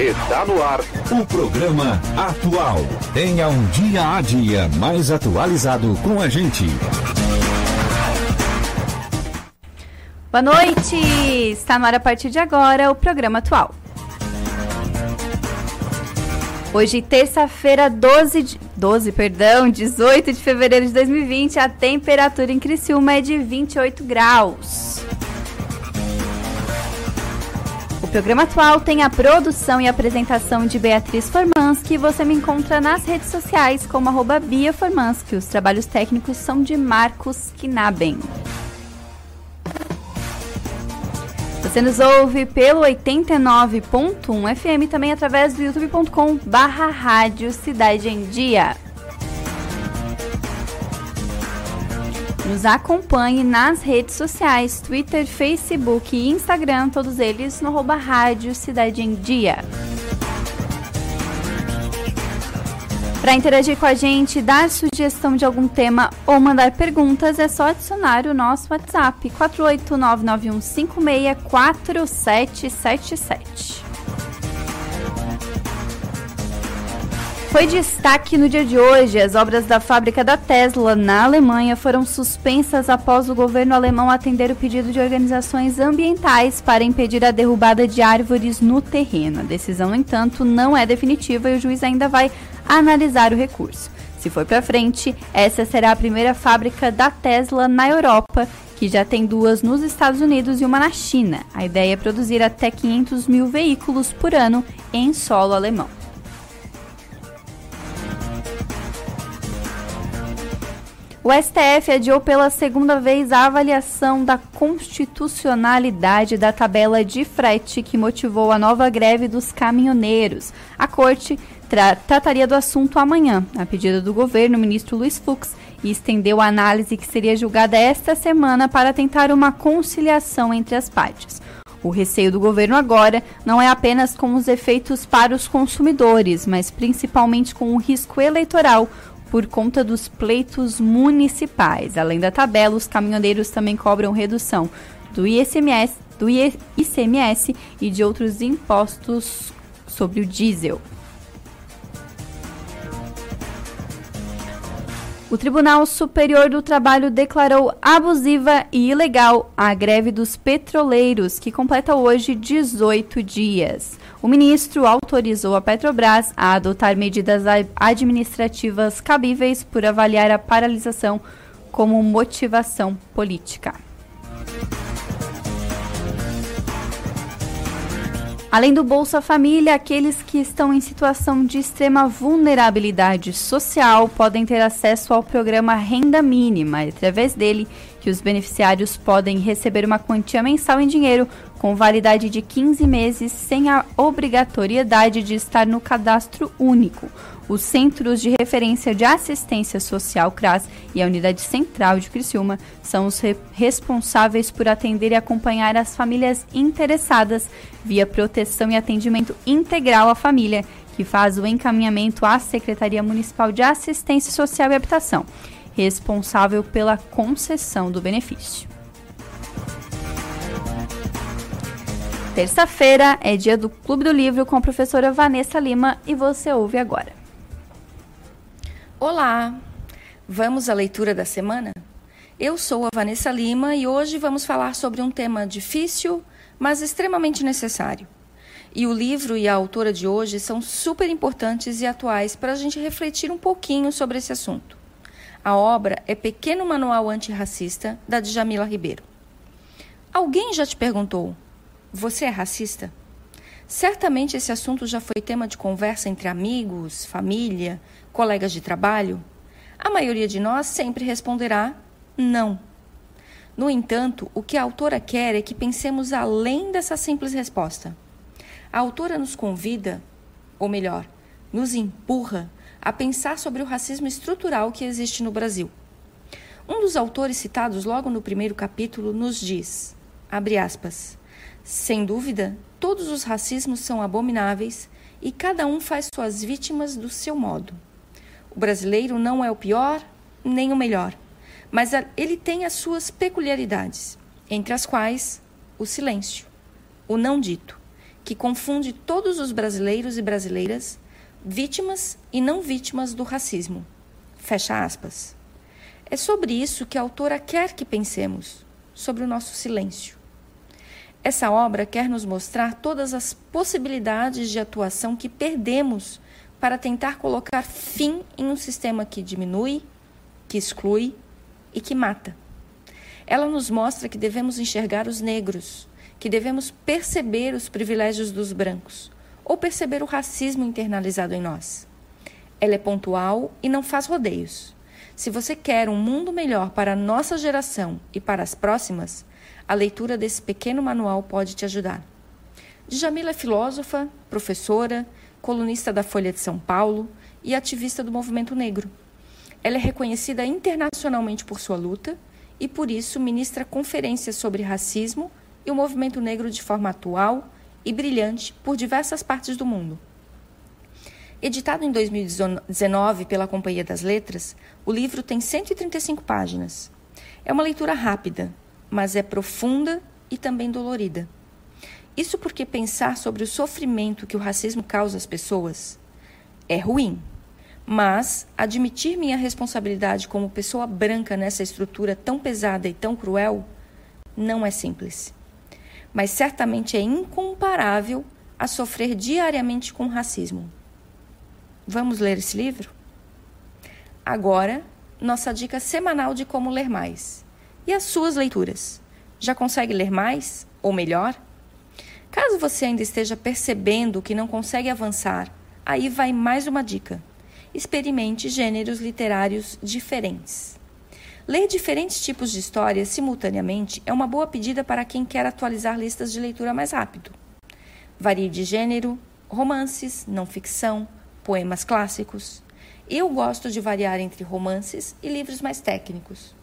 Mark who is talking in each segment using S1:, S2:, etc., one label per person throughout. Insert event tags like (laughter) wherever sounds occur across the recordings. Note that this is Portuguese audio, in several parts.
S1: Está no ar
S2: o programa Atual. Tenha um dia a dia mais atualizado com a gente.
S3: Boa noite! Está no ar a partir de agora o programa Atual. Hoje, terça-feira, 12, de, 12, perdão, 18 de fevereiro de 2020, a temperatura em Criciúma é de 28 graus. Programa atual tem a produção e apresentação de Beatriz Formansky. Você me encontra nas redes sociais como arroba Bia Formansky. Os trabalhos técnicos são de Marcos Knaben. Você nos ouve pelo 89.1 FM também através do youtube.com barra rádio Cidade em Dia. Nos acompanhe nas redes sociais, Twitter, Facebook e Instagram, todos eles no arroba Rádio Cidade em Dia. Para interagir com a gente, dar sugestão de algum tema ou mandar perguntas, é só adicionar o nosso WhatsApp 48991564777. Foi destaque no dia de hoje. As obras da fábrica da Tesla na Alemanha foram suspensas após o governo alemão atender o pedido de organizações ambientais para impedir a derrubada de árvores no terreno. A decisão, no entanto, não é definitiva e o juiz ainda vai analisar o recurso. Se for para frente, essa será a primeira fábrica da Tesla na Europa, que já tem duas nos Estados Unidos e uma na China. A ideia é produzir até 500 mil veículos por ano em solo alemão. O STF adiou pela segunda vez a avaliação da constitucionalidade da tabela de frete que motivou a nova greve dos caminhoneiros. A corte tra trataria do assunto amanhã, a pedido do governo, o ministro Luiz Fux, e estendeu a análise que seria julgada esta semana para tentar uma conciliação entre as partes. O receio do governo agora não é apenas com os efeitos para os consumidores, mas principalmente com o risco eleitoral por conta dos pleitos municipais. Além da tabela, os caminhoneiros também cobram redução do ICMS, do ICMS e de outros impostos sobre o diesel. O Tribunal Superior do Trabalho declarou abusiva e ilegal a greve dos petroleiros, que completa hoje 18 dias. O ministro autorizou a Petrobras a adotar medidas administrativas cabíveis por avaliar a paralisação como motivação política. Além do Bolsa Família, aqueles que estão em situação de extrema vulnerabilidade social podem ter acesso ao programa Renda Mínima. Através dele, que os beneficiários podem receber uma quantia mensal em dinheiro com validade de 15 meses sem a obrigatoriedade de estar no cadastro único. Os Centros de Referência de Assistência Social CRAS e a Unidade Central de Criciúma são os re responsáveis por atender e acompanhar as famílias interessadas via proteção e atendimento integral à família, que faz o encaminhamento à Secretaria Municipal de Assistência Social e Habitação, responsável pela concessão do benefício. Terça-feira é dia do Clube do Livro com a professora Vanessa Lima e você ouve agora.
S4: Olá! Vamos à leitura da semana? Eu sou a Vanessa Lima e hoje vamos falar sobre um tema difícil, mas extremamente necessário. E o livro e a autora de hoje são super importantes e atuais para a gente refletir um pouquinho sobre esse assunto. A obra é Pequeno Manual Antirracista, da Djamila Ribeiro. Alguém já te perguntou você é racista? Certamente esse assunto já foi tema de conversa entre amigos, família, colegas de trabalho. A maioria de nós sempre responderá não. No entanto, o que a autora quer é que pensemos além dessa simples resposta. A autora nos convida, ou melhor, nos empurra a pensar sobre o racismo estrutural que existe no Brasil. Um dos autores citados logo no primeiro capítulo nos diz, abre aspas, sem dúvida, todos os racismos são abomináveis e cada um faz suas vítimas do seu modo. O brasileiro não é o pior nem o melhor, mas ele tem as suas peculiaridades, entre as quais o silêncio, o não dito, que confunde todos os brasileiros e brasileiras, vítimas e não vítimas do racismo. Fecha aspas. É sobre isso que a autora quer que pensemos, sobre o nosso silêncio. Essa obra quer nos mostrar todas as possibilidades de atuação que perdemos para tentar colocar fim em um sistema que diminui, que exclui e que mata. Ela nos mostra que devemos enxergar os negros, que devemos perceber os privilégios dos brancos, ou perceber o racismo internalizado em nós. Ela é pontual e não faz rodeios. Se você quer um mundo melhor para a nossa geração e para as próximas, a leitura desse pequeno manual pode te ajudar. Djamila é filósofa, professora, colunista da Folha de São Paulo e ativista do movimento negro. Ela é reconhecida internacionalmente por sua luta e, por isso, ministra conferências sobre racismo e o movimento negro de forma atual e brilhante por diversas partes do mundo. Editado em 2019 pela Companhia das Letras, o livro tem 135 páginas. É uma leitura rápida, mas é profunda e também dolorida. Isso porque pensar sobre o sofrimento que o racismo causa às pessoas é ruim. Mas admitir minha responsabilidade como pessoa branca nessa estrutura tão pesada e tão cruel não é simples. Mas certamente é incomparável a sofrer diariamente com racismo. Vamos ler esse livro? Agora, nossa dica semanal de como ler mais. E as suas leituras? Já consegue ler mais ou melhor? Caso você ainda esteja percebendo que não consegue avançar, aí vai mais uma dica. Experimente gêneros literários diferentes. Ler diferentes tipos de histórias simultaneamente é uma boa pedida para quem quer atualizar listas de leitura mais rápido. Varie de gênero, romances, não ficção, poemas clássicos. Eu gosto de variar entre romances e livros mais técnicos.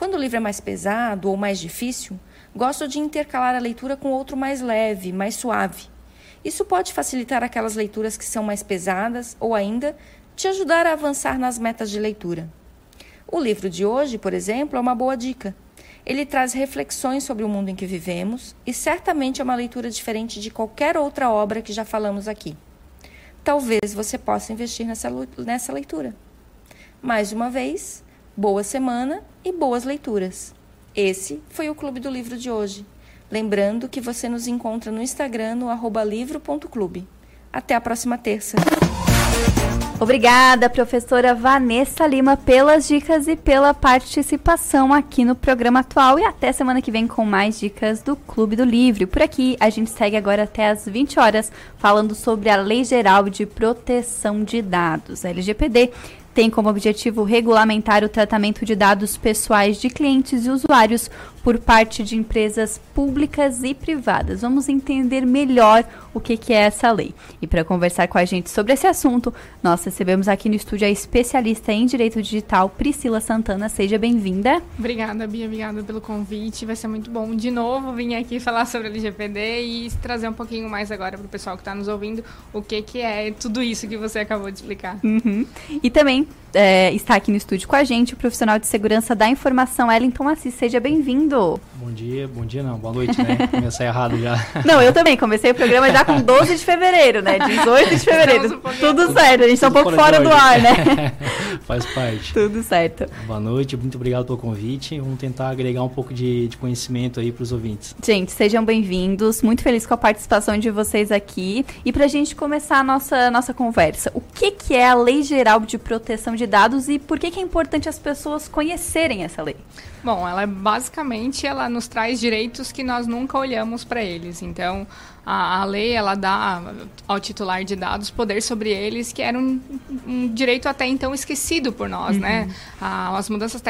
S4: Quando o livro é mais pesado ou mais difícil, Gosto de intercalar a leitura com outro mais leve, mais suave. Isso pode facilitar aquelas leituras que são mais pesadas ou ainda te ajudar a avançar nas metas de leitura. O livro de hoje, por exemplo, é uma boa dica. Ele traz reflexões sobre o mundo em que vivemos e certamente é uma leitura diferente de qualquer outra obra que já falamos aqui. Talvez você possa investir nessa, nessa leitura. Mais uma vez, boa semana e boas leituras! Esse foi o Clube do Livro de hoje. Lembrando que você nos encontra no Instagram no arroba livro.clube. Até a próxima terça.
S3: Obrigada, professora Vanessa Lima, pelas dicas e pela participação aqui no programa atual. E até semana que vem com mais dicas do Clube do Livro. Por aqui, a gente segue agora até às 20 horas, falando sobre a Lei Geral de Proteção de Dados, LGPD tem como objetivo regulamentar o tratamento de dados pessoais de clientes e usuários por parte de empresas públicas e privadas. Vamos entender melhor o que, que é essa lei. E para conversar com a gente sobre esse assunto, nós recebemos aqui no estúdio a especialista em direito digital, Priscila Santana. Seja bem-vinda.
S1: Obrigada, Bia. Obrigada pelo convite. Vai ser muito bom de novo vir aqui falar sobre a LGPD e trazer um pouquinho mais agora para o pessoal que está nos ouvindo o que, que é tudo isso que você acabou de explicar.
S3: Uhum. E também é, está aqui no estúdio com a gente o profissional de segurança da informação, Wellington Assis. Seja bem-vindo.
S5: Bom dia, bom dia não, boa noite, né? (laughs) Comecei errado já.
S3: Não, eu também comecei o programa já com (laughs) 12 de fevereiro, né? 18 de fevereiro. Tudo certo, a gente está um pouco fora do ar, né? (laughs)
S5: Faz parte.
S3: Tudo certo.
S5: Boa noite, muito obrigado pelo convite. Vamos tentar agregar um pouco de, de conhecimento aí para os ouvintes.
S3: Gente, sejam bem-vindos. Muito feliz com a participação de vocês aqui. E para a gente começar a nossa, nossa conversa, o que, que é a Lei Geral de Proteção de Dados e por que, que é importante as pessoas conhecerem essa lei?
S1: Bom, ela basicamente ela nos traz direitos que nós nunca olhamos para eles. Então, a, a, lei ela dá ao titular de dados poder sobre eles, que era um, um direito até então esquecido por nós, né? uhum. né? as mudanças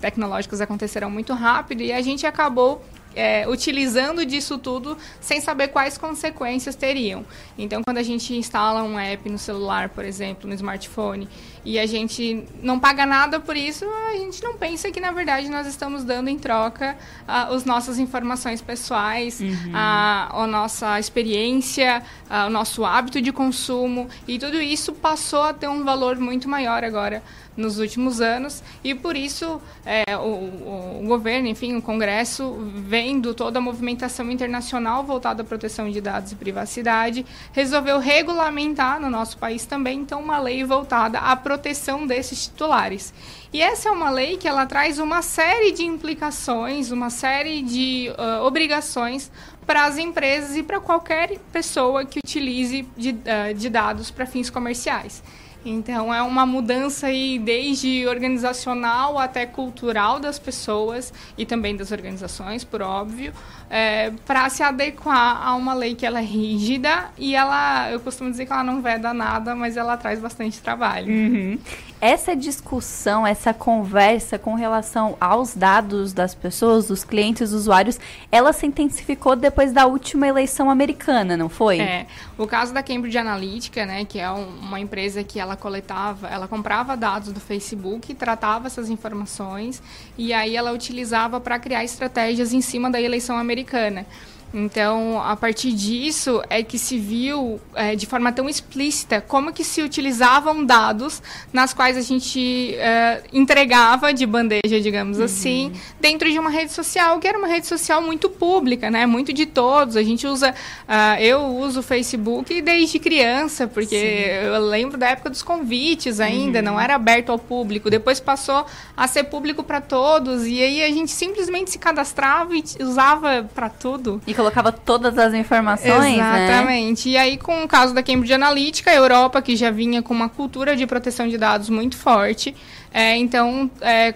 S1: tecnológicas aconteceram muito rápido e a gente acabou é, utilizando disso tudo sem saber quais consequências teriam. Então, quando a gente instala um app no celular, por exemplo, no smartphone, e a gente não paga nada por isso, a gente não pensa que, na verdade, nós estamos dando em troca uh, as nossas informações pessoais, uhum. a, a nossa experiência, uh, o nosso hábito de consumo, e tudo isso passou a ter um valor muito maior agora nos últimos anos e por isso é, o, o, governo, enfim, o Congresso vendo toda a movimentação internacional voltada à proteção de dados e privacidade, resolveu regulamentar no nosso país também, então, uma lei voltada à proteção desses titulares. E essa é uma lei que ela traz uma série de implicações, uma série de uh, obrigações para as empresas e para qualquer pessoa que utilize de, uh, de dados para fins comerciais. Então é uma mudança aí desde organizacional até cultural das pessoas e também das organizações, por óbvio, é, para se adequar a uma lei que ela é rígida e ela, eu costumo dizer que ela não veda nada, mas ela traz bastante trabalho.
S3: Uhum. Essa discussão, essa conversa com relação aos dados das pessoas, dos clientes, dos usuários, ela se intensificou depois da última eleição americana, não foi?
S1: É. O caso da Cambridge Analytica, né, que é um, uma empresa que ela coletava, ela comprava dados do Facebook, tratava essas informações e aí ela utilizava para criar estratégias em cima da eleição americana. Então, a partir disso é que se viu é, de forma tão explícita como que se utilizavam dados nas quais a gente é, entregava de bandeja, digamos uhum. assim, dentro de uma rede social que era uma rede social muito pública, né? Muito de todos. A gente usa, uh, eu uso o Facebook desde criança, porque Sim. eu lembro da época dos convites ainda, uhum. não era aberto ao público. Depois passou a ser público para todos e aí a gente simplesmente se cadastrava e usava para tudo.
S3: E colocava todas as informações,
S1: né? Exatamente.
S3: Né?
S1: E aí, com o caso da Cambridge Analytica, a Europa, que já vinha com uma cultura de proteção de dados muito forte, é, então é,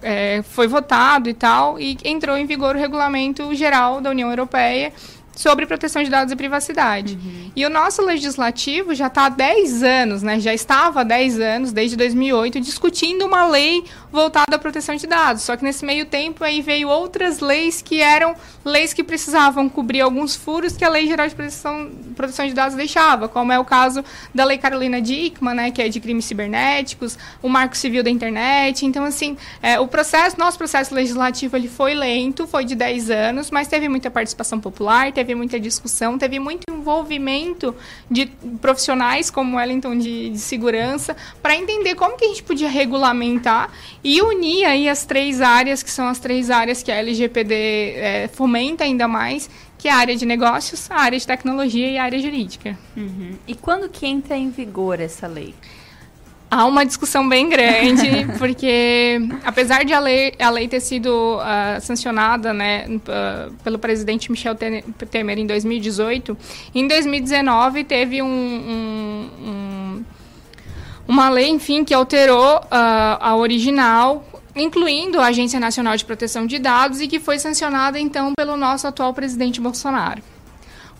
S1: é, foi votado e tal, e entrou em vigor o regulamento geral da União Europeia sobre proteção de dados e privacidade. Uhum. E o nosso legislativo já está há 10 anos, né, já estava há 10 anos, desde 2008, discutindo uma lei voltada à proteção de dados. Só que nesse meio tempo aí veio outras leis que eram leis que precisavam cobrir alguns furos que a Lei Geral de Proteção, proteção de Dados deixava, como é o caso da Lei Carolina Dickmann, né, que é de crimes cibernéticos, o Marco Civil da Internet. Então, assim, é, o processo, nosso processo legislativo ele foi lento, foi de 10 anos, mas teve muita participação popular, teve muita discussão, teve muito envolvimento de profissionais como Wellington de, de segurança para entender como que a gente podia regulamentar e unir aí as três áreas, que são as três áreas que a LGPD é, fomenta ainda mais, que é a área de negócios, a área de tecnologia e a área jurídica.
S3: Uhum. E quando que entra em vigor essa lei?
S1: Há uma discussão bem grande, (laughs) porque apesar de a lei, a lei ter sido uh, sancionada né, uh, pelo presidente Michel Temer em 2018, em 2019 teve um, um, um, uma lei, enfim, que alterou uh, a original, incluindo a Agência Nacional de Proteção de Dados e que foi sancionada então pelo nosso atual presidente Bolsonaro.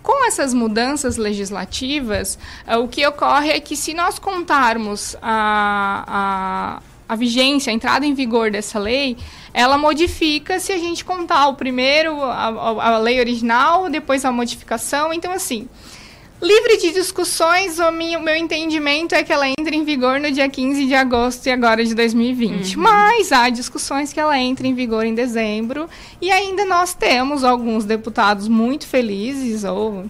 S1: Com essas mudanças legislativas, uh, o que ocorre é que, se nós contarmos a, a, a vigência, a entrada em vigor dessa lei, ela modifica se a gente contar o primeiro, a, a, a lei original, depois a modificação. Então, assim, Livre de discussões, o meu, meu entendimento é que ela entra em vigor no dia 15 de agosto e agora de 2020. Uhum. Mas há discussões que ela entra em vigor em dezembro e ainda nós temos alguns deputados muito felizes ou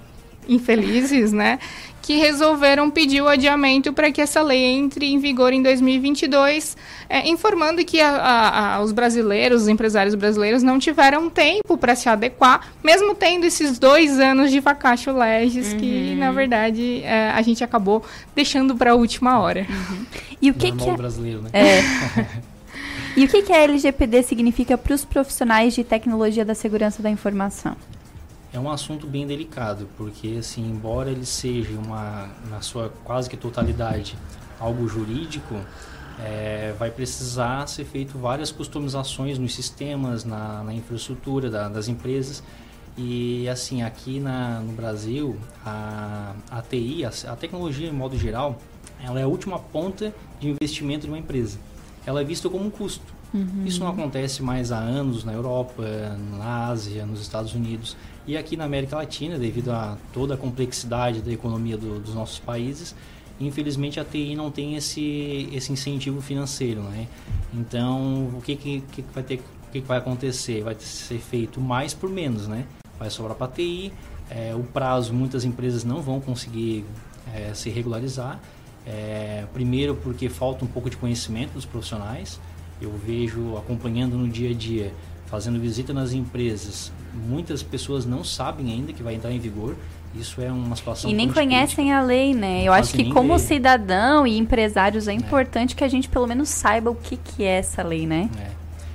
S1: infelizes, né, que resolveram pedir o adiamento para que essa lei entre em vigor em 2022, é, informando que a, a, a, os brasileiros, os empresários brasileiros, não tiveram tempo para se adequar, mesmo tendo esses dois anos de vacatio legis, uhum. que na verdade é, a gente acabou deixando para a última hora.
S3: Uhum. E o que,
S5: Normal
S3: que é...
S5: brasileiro, né?
S3: É. (laughs) e o que, que a LGPD significa para os profissionais de tecnologia da segurança da informação?
S5: É um assunto bem delicado, porque assim, embora ele seja uma na sua quase que totalidade algo jurídico, é, vai precisar ser feito várias customizações nos sistemas, na, na infraestrutura da, das empresas. E assim, aqui na, no Brasil, a, a TI, a, a tecnologia em modo geral, ela é a última ponta de investimento de uma empresa. Ela é vista como um custo. Uhum. Isso não acontece mais há anos na Europa, na Ásia, nos Estados Unidos. E aqui na América Latina, devido a toda a complexidade da economia do, dos nossos países, infelizmente a TI não tem esse, esse incentivo financeiro, né? Então, o que, que, que vai ter, o que, vai acontecer? Vai ser feito mais por menos, né? Vai sobrar para TI, é, o prazo muitas empresas não vão conseguir é, se regularizar. É, primeiro porque falta um pouco de conhecimento dos profissionais. Eu vejo acompanhando no dia a dia fazendo visita nas empresas, muitas pessoas não sabem ainda que vai entrar em vigor. Isso é uma situação.
S3: E nem conhecem a lei, né? Eu acho que, como lei. cidadão e empresários, é, é importante que a gente pelo menos saiba o que, que é essa lei, né? É.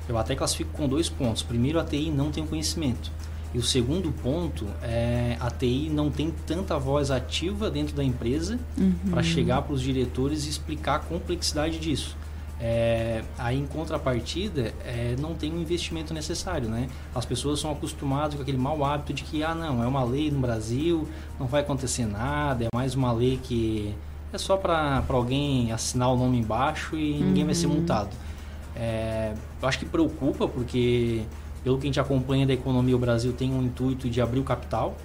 S5: Eu até classifico com dois pontos. Primeiro, a TI não tem conhecimento. E o segundo ponto é a TI não tem tanta voz ativa dentro da empresa uhum. para chegar para os diretores e explicar a complexidade disso. É, aí em contrapartida é, não tem o investimento necessário, né? As pessoas são acostumadas com aquele mau hábito de que ah não é uma lei no Brasil, não vai acontecer nada, é mais uma lei que é só para alguém assinar o nome embaixo e ninguém vai ser uhum. multado. É, eu acho que preocupa porque pelo que a gente acompanha da economia o Brasil tem um intuito de abrir o capital,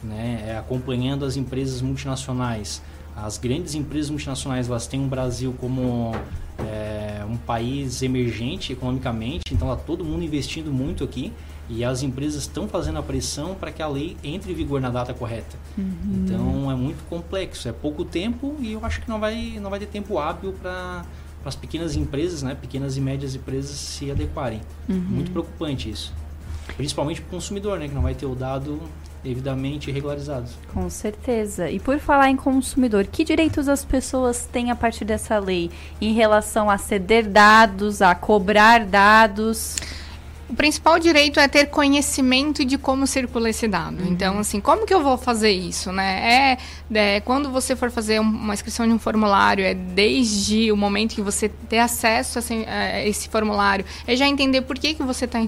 S5: né? É, acompanhando as empresas multinacionais as grandes empresas multinacionais elas têm o Brasil como é, um país emergente economicamente, então está todo mundo investindo muito aqui e as empresas estão fazendo a pressão para que a lei entre em vigor na data correta. Uhum. Então é muito complexo, é pouco tempo e eu acho que não vai, não vai ter tempo hábil para as pequenas empresas, né, pequenas e médias empresas se adequarem. Uhum. Muito preocupante isso. Principalmente para o consumidor, né, que não vai ter o dado devidamente regularizados.
S3: Com certeza. E por falar em consumidor, que direitos as pessoas têm a partir dessa lei em relação a ceder dados, a cobrar dados?
S1: O principal direito é ter conhecimento de como circula esse dado. Uhum. Então, assim, como que eu vou fazer isso, né? É, é, quando você for fazer uma inscrição de um formulário, é desde o momento que você ter acesso a esse, a esse formulário, é já entender por que, que você está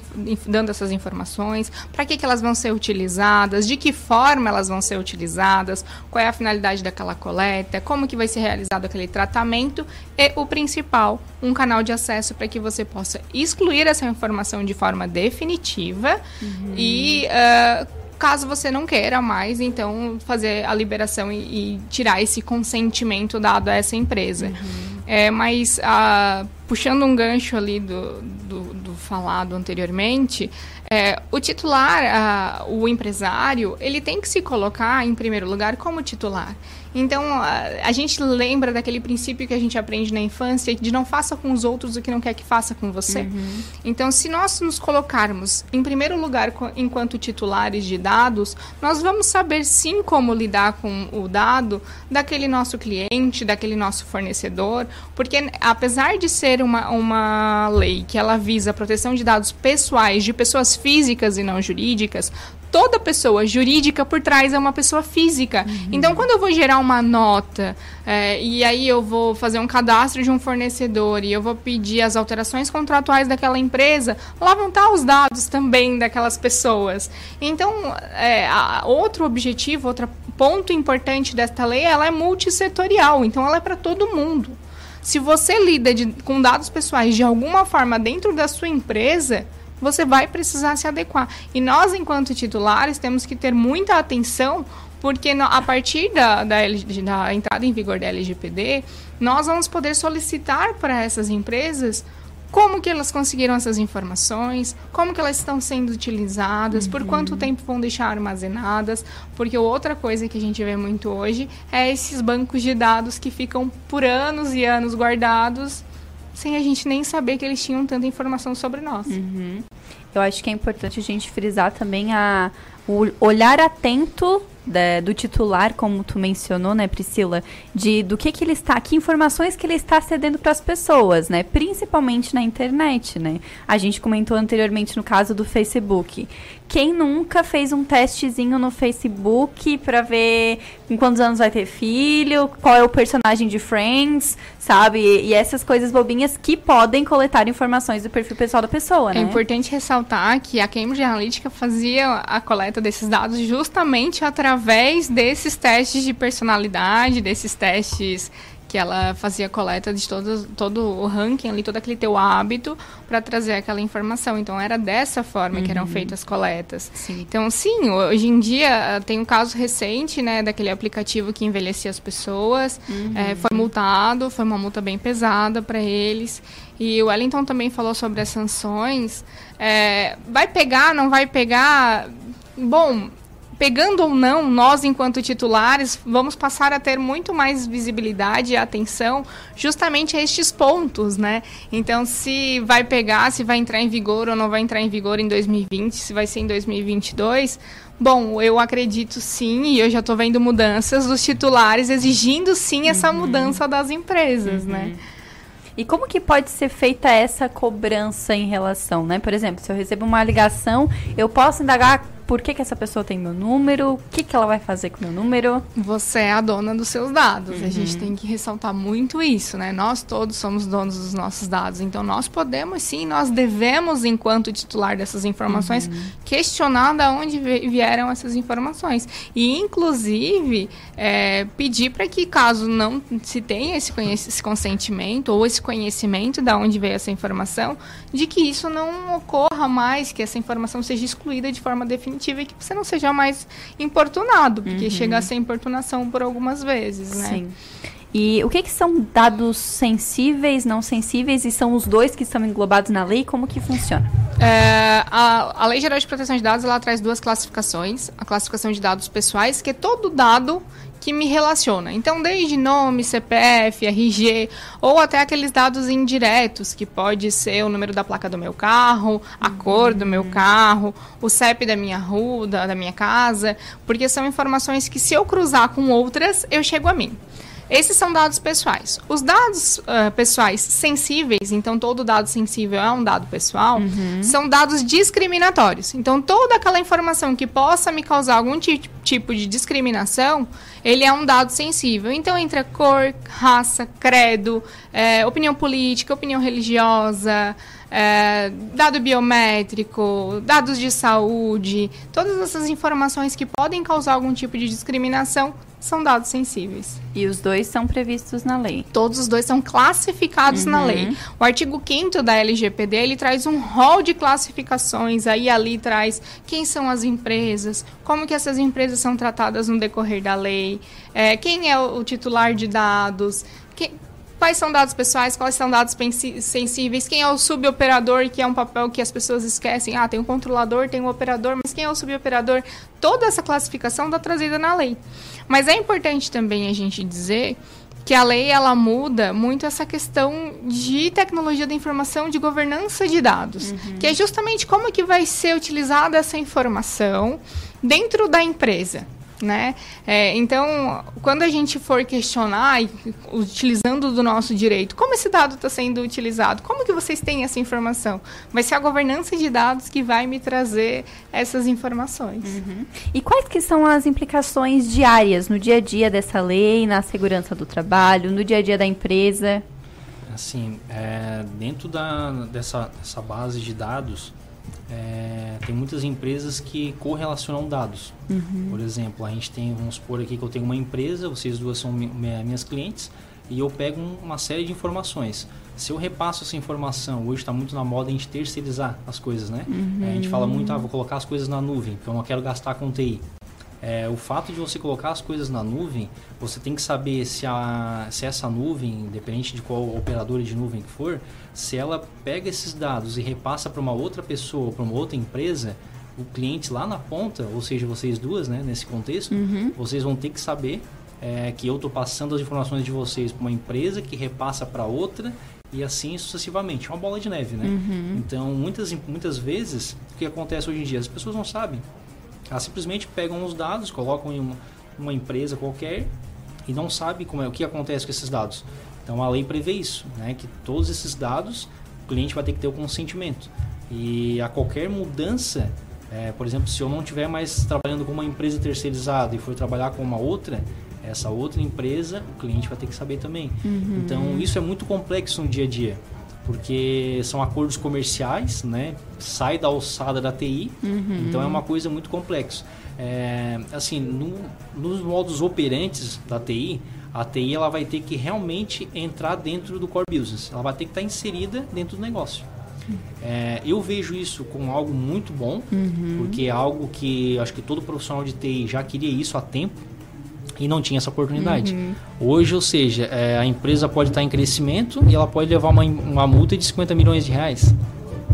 S1: dando essas informações, para que, que elas vão ser utilizadas, de que forma elas vão ser utilizadas, qual é a finalidade daquela coleta, como que vai ser realizado aquele tratamento e o principal, um canal de acesso para que você possa excluir essa informação de forma forma definitiva uhum. e uh, caso você não queira mais, então fazer a liberação e, e tirar esse consentimento dado a essa empresa. Uhum. É, mas uh, puxando um gancho ali do, do, do falado anteriormente, é, o titular, uh, o empresário, ele tem que se colocar em primeiro lugar como titular. Então, a, a, gente lembra daquele princípio que a gente aprende na infância de não faça com os outros o que não quer que faça com você. Uhum. Então, se nós nos colocarmos em primeiro lugar enquanto titulares de dados, nós vamos saber sim como lidar com o dado daquele nosso cliente, daquele nosso fornecedor, porque apesar de ser uma, uma lei que ela visa a proteção de dados pessoais de pessoas físicas e não jurídicas, toda pessoa jurídica por trás é uma pessoa física. Uhum. Então, quando eu vou gerar uma nota é, e aí eu vou fazer um cadastro de um fornecedor e eu vou pedir as alterações contratuais daquela empresa, lá vão estar os dados também daquelas pessoas. Então, é, a, outro objetivo, outro ponto importante desta lei, ela é multissetorial. Então, ela é para todo mundo. Se você lida de, com dados pessoais de alguma forma dentro da sua empresa, você vai precisar se adequar. E nós, enquanto titulares, temos que ter muita atenção, porque a partir da, da, da entrada em vigor da LGPD, nós vamos poder solicitar para essas empresas como que elas conseguiram essas informações, como que elas estão sendo utilizadas, uhum. por quanto tempo vão deixar armazenadas, porque outra coisa que a gente vê muito hoje é esses bancos de dados que ficam por anos e anos guardados sem a gente nem saber que eles tinham tanta informação sobre nós.
S3: Uhum. Eu acho que é importante a gente frisar também a, o olhar atento da, do titular, como tu mencionou, né, Priscila, de do que que ele está, que informações que ele está cedendo para as pessoas, né, principalmente na internet, né. A gente comentou anteriormente no caso do Facebook. Quem nunca fez um testezinho no Facebook para ver em quantos anos vai ter filho, qual é o personagem de Friends, sabe? E essas coisas bobinhas que podem coletar informações do perfil pessoal da pessoa, é
S1: né? É importante ressaltar que a Cambridge Analytica fazia a coleta desses dados justamente através desses testes de personalidade, desses testes que ela fazia coleta de todo, todo o ranking ali, todo aquele teu hábito para trazer aquela informação. Então era dessa forma uhum. que eram uhum. feitas as coletas. Sim. Então sim, hoje em dia tem um caso recente, né, daquele aplicativo que envelhecia as pessoas, uhum. é, foi multado, foi uma multa bem pesada para eles. E o Wellington também falou sobre as sanções. É, vai pegar, não vai pegar? Bom, pegando ou não, nós, enquanto titulares, vamos passar a ter muito mais visibilidade e atenção justamente a estes pontos, né? Então, se vai pegar, se vai entrar em vigor ou não vai entrar em vigor em 2020, se vai ser em 2022. Bom, eu acredito sim, e eu já estou vendo mudanças dos titulares exigindo sim essa uhum. mudança das empresas, né? uhum. né?
S3: E como que pode ser feita essa cobrança em relação, né? Por exemplo, se eu recebo uma ligação, eu posso indagar por que, que essa pessoa tem meu número, o que, que ela vai fazer com meu número.
S1: Você é a dona dos seus dados. Uhum. A gente tem que ressaltar muito isso, né? Nós todos somos donos dos nossos dados. Então, nós podemos sim, nós devemos, enquanto titular dessas informações, uhum. questionar de onde vieram essas informações. E, inclusive, é, pedir para que, caso não se tenha esse, esse consentimento ou esse conhecimento de onde veio essa informação, de que isso não ocorra mais, que essa informação seja excluída de forma definitiva definitiva e que você não seja mais importunado, porque uhum. chega a ser importunação por algumas vezes, né? Sim.
S3: E o que, que são dados sensíveis, não sensíveis, e são os dois que estão englobados na lei? Como que funciona?
S1: É, a, a Lei Geral de Proteção de Dados ela traz duas classificações. A classificação de dados pessoais, que é todo dado que me relaciona. Então, desde nome, CPF, RG, ou até aqueles dados indiretos, que pode ser o número da placa do meu carro, a uhum. cor do meu carro, o CEP da minha rua, da, da minha casa, porque são informações que se eu cruzar com outras, eu chego a mim. Esses são dados pessoais. Os dados uh, pessoais sensíveis, então todo dado sensível é um dado pessoal, uhum. são dados discriminatórios. Então toda aquela informação que possa me causar algum tipo de discriminação, ele é um dado sensível. Então entra cor, raça, credo, é, opinião política, opinião religiosa, é, dado biométrico, dados de saúde, todas essas informações que podem causar algum tipo de discriminação são dados sensíveis.
S3: E os dois são previstos na lei?
S1: Todos os dois são classificados uhum. na lei. O artigo 5 da LGPD, ele traz um rol de classificações, aí ali traz quem são as empresas, como que essas empresas são tratadas no decorrer da lei, é, quem é o titular de dados, quais são dados pessoais, quais são dados sensíveis, quem é o suboperador, que é um papel que as pessoas esquecem. Ah, tem um controlador, tem um operador, mas quem é o suboperador? Toda essa classificação está trazida na lei. Mas é importante também a gente dizer que a lei ela muda muito essa questão de tecnologia da informação, de governança de dados, uhum. que é justamente como que vai ser utilizada essa informação dentro da empresa né? É, então, quando a gente for questionar, utilizando do nosso direito, como esse dado está sendo utilizado? Como que vocês têm essa informação? Vai ser a governança de dados que vai me trazer essas informações.
S3: Uhum. E quais que são as implicações diárias no dia a dia dessa lei, na segurança do trabalho, no dia a dia da empresa?
S5: Assim, é, dentro da, dessa, dessa base de dados, é, tem muitas empresas que correlacionam dados. Uhum. Por exemplo, a gente tem, vamos supor aqui que eu tenho uma empresa, vocês duas são minhas clientes, e eu pego uma série de informações. Se eu repasso essa informação, hoje está muito na moda a gente terceirizar as coisas, né? Uhum. É, a gente fala muito, ah, vou colocar as coisas na nuvem, porque eu não quero gastar com TI. É, o fato de você colocar as coisas na nuvem, você tem que saber se, a, se essa nuvem, independente de qual operador de nuvem que for, se ela pega esses dados e repassa para uma outra pessoa, para uma outra empresa, o cliente lá na ponta, ou seja, vocês duas, né, nesse contexto, uhum. vocês vão ter que saber é, que eu estou passando as informações de vocês para uma empresa que repassa para outra e assim sucessivamente. É uma bola de neve, né? Uhum. Então, muitas, muitas vezes, o que acontece hoje em dia? As pessoas não sabem. Elas simplesmente pegam os dados, colocam em uma, uma empresa qualquer e não sabe como é o que acontece com esses dados. Então a lei prevê isso, né, que todos esses dados o cliente vai ter que ter o consentimento. E a qualquer mudança, é, por exemplo, se eu não estiver mais trabalhando com uma empresa terceirizada e for trabalhar com uma outra, essa outra empresa, o cliente vai ter que saber também. Uhum. Então isso é muito complexo no dia a dia porque são acordos comerciais, né? Sai da alçada da TI, uhum. então é uma coisa muito complexa. É, assim, no, nos modos operantes da TI, a TI ela vai ter que realmente entrar dentro do core business, ela vai ter que estar inserida dentro do negócio. É, eu vejo isso como algo muito bom, uhum. porque é algo que acho que todo profissional de TI já queria isso há tempo e não tinha essa oportunidade. Uhum. Hoje, ou seja, é, a empresa pode estar em crescimento e ela pode levar uma, uma multa de 50 milhões de reais,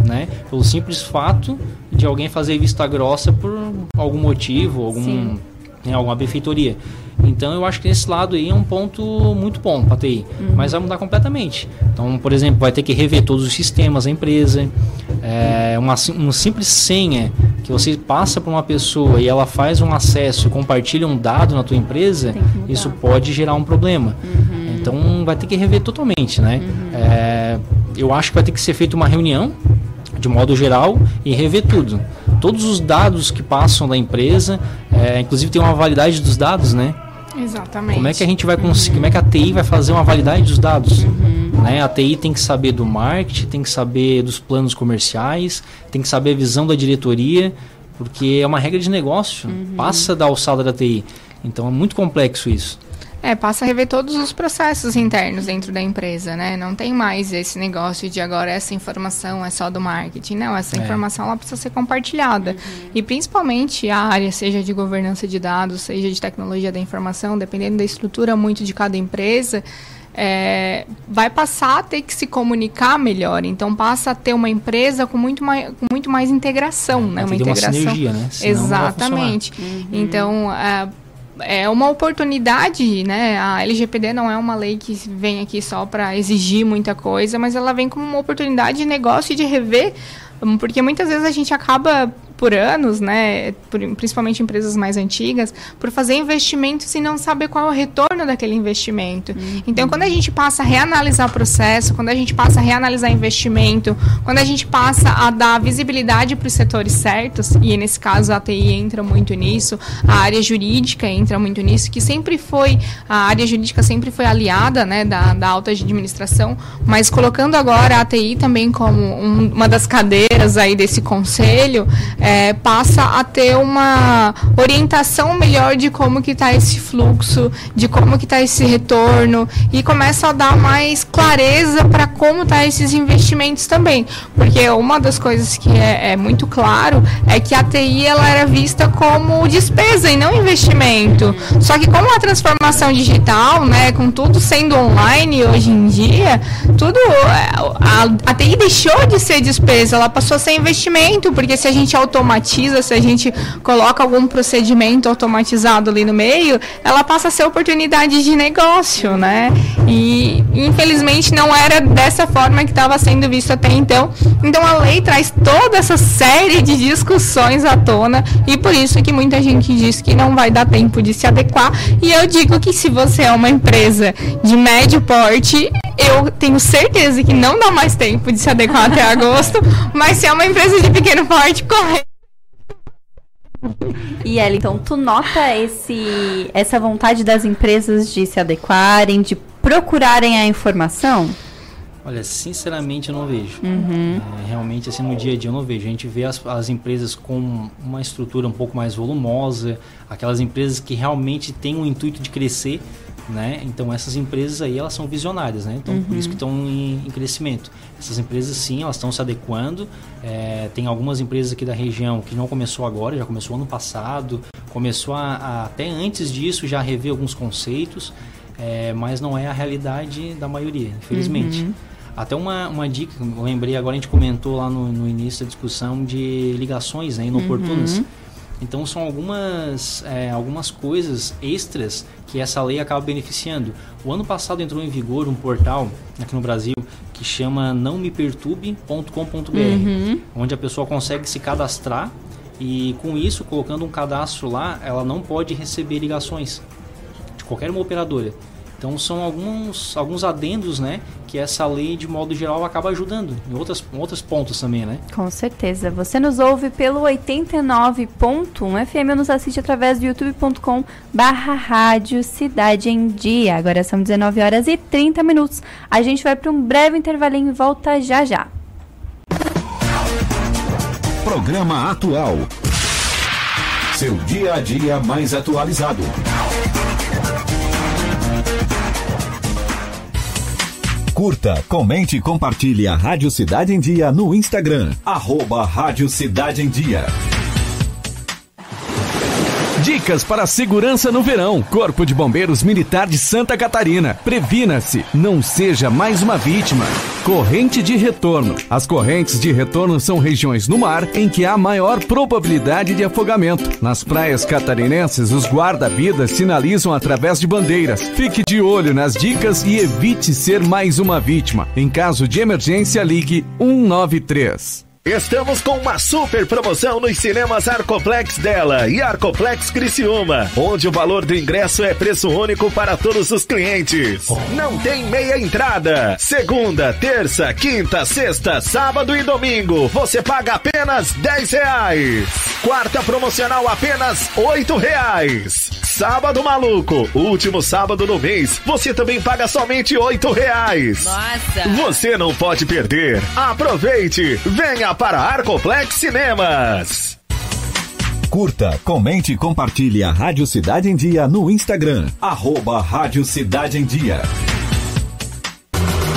S5: né? Pelo simples fato de alguém fazer vista grossa por algum motivo, algum, né, alguma benfeitoria. Então eu acho que esse lado aí é um ponto muito bom para TI, uhum. mas vai mudar completamente. Então, por exemplo, vai ter que rever todos os sistemas da empresa. É, uma, uma simples senha que você passa para uma pessoa e ela faz um acesso, compartilha um dado na tua empresa, isso pode gerar um problema. Uhum. Então vai ter que rever totalmente, né? Uhum. É, eu acho que vai ter que ser feita uma reunião de modo geral e rever tudo. Todos os dados que passam da empresa, é, inclusive tem uma validade dos dados, né?
S1: Exatamente.
S5: Como é que a gente vai conseguir, como é que a TI vai fazer uma validade dos dados? Uhum. Né? A TI tem que saber do marketing, tem que saber dos planos comerciais, tem que saber a visão da diretoria, porque é uma regra de negócio, uhum. passa da alçada da TI. Então é muito complexo isso.
S1: É, passa a rever todos os processos internos dentro da empresa, né? Não tem mais esse negócio de agora essa informação é só do marketing. Não, essa é. informação ela precisa ser compartilhada. Uhum. E principalmente a área, seja de governança de dados, seja de tecnologia da informação, dependendo da estrutura muito de cada empresa, é, vai passar a ter que se comunicar melhor. Então passa a ter uma empresa com muito mais, com muito mais integração, é, né? Uma integração. Uma
S5: sinergia, né?
S1: Senão Exatamente. Uhum. Então, é, é uma oportunidade, né? A LGPD não é uma lei que vem aqui só para exigir muita coisa, mas ela vem como uma oportunidade de negócio e de rever, porque muitas vezes a gente acaba por anos, né, por, principalmente empresas mais antigas, por fazer investimentos e não saber qual é o retorno daquele investimento. Uhum. Então, quando a gente passa a reanalisar o processo, quando a gente passa a reanalisar investimento, quando a gente passa a dar visibilidade para os setores certos, e nesse caso a TI entra muito nisso, a área jurídica entra muito nisso, que sempre foi, a área jurídica sempre foi aliada, né, da, da alta administração, mas colocando agora a TI também como um, uma das cadeiras aí desse conselho, é, passa a ter uma orientação melhor de como que está esse fluxo, de como que está esse retorno e começa a dar mais clareza para como tá esses investimentos também, porque uma das coisas que é, é, muito claro é que a TI ela era vista como despesa e não investimento. Só que com a transformação digital, né, com tudo sendo online hoje em dia, tudo é, a, a TI deixou de ser despesa, ela passou a ser investimento, porque se a gente auto automatiza, se a gente coloca algum procedimento automatizado ali no meio, ela passa a ser oportunidade de negócio, né? E infelizmente não era dessa forma que estava sendo visto até então. Então a lei traz toda essa série de discussões à tona e por isso que muita gente diz que não vai dar tempo de se adequar. E eu digo que se você é uma empresa de médio porte, eu tenho certeza que não dá mais tempo de se adequar até agosto, mas se é uma empresa de pequeno porte, corre
S3: e ela, então, tu nota esse, essa vontade das empresas de se adequarem, de procurarem a informação?
S5: Olha, sinceramente eu não vejo. Uhum. É, realmente, assim, no dia a dia eu não vejo. A gente vê as, as empresas com uma estrutura um pouco mais volumosa, aquelas empresas que realmente têm o intuito de crescer, né? Então essas empresas aí elas são visionárias, né? Então uhum. por isso que estão em, em, crescimento. Essas empresas sim, elas estão se adequando. É, tem algumas empresas aqui da região que não começou agora, já começou ano passado, começou a, a até antes disso já rever alguns conceitos, é, mas não é a realidade da maioria, infelizmente. Uhum. Até uma, uma dica, eu lembrei agora, a gente comentou lá no, no início da discussão de ligações né, inoportunas. Uhum. Então são algumas, é, algumas coisas extras que essa lei acaba beneficiando. O ano passado entrou em vigor um portal aqui no Brasil que chama nãomeperturbe.com.br, uhum. onde a pessoa consegue se cadastrar e com isso, colocando um cadastro lá, ela não pode receber ligações de qualquer uma operadora. Então são alguns, alguns adendos, né, que essa lei de modo geral acaba ajudando em outras outros pontos também, né?
S3: Com certeza. Você nos ouve pelo 89.1 FM nos assiste através do youtube.com barra rádio Cidade em Dia. Agora são 19 horas e 30 minutos. A gente vai para um breve intervalinho e volta já já.
S2: Programa Atual. Seu dia a dia mais atualizado. Curta, comente e compartilhe a Rádio Cidade em Dia no Instagram. Arroba Rádio Cidade em Dia.
S6: Dicas para segurança no verão. Corpo de Bombeiros Militar de Santa Catarina. Previna-se, não seja mais uma vítima. Corrente de retorno. As correntes de retorno são regiões no mar em que há maior probabilidade de afogamento. Nas praias catarinenses, os guarda-vidas sinalizam através de bandeiras. Fique de olho nas dicas e evite ser mais uma vítima. Em caso de emergência, ligue 193.
S2: Estamos com uma super promoção nos cinemas Arcoplex dela e Arcoplex Criciúma, onde o valor do ingresso é preço único para todos os clientes. Não tem meia entrada. Segunda, terça, quinta, sexta, sábado e domingo, você paga apenas 10 reais. Quarta promocional apenas 8 reais. Sábado maluco, último sábado do mês, você também paga somente 8 reais.
S7: Nossa!
S2: Você não pode perder. Aproveite, venha para Arcoplex Cinemas. Curta, comente e compartilhe a Rádio Cidade em Dia no Instagram. Arroba Rádio Cidade em Dia.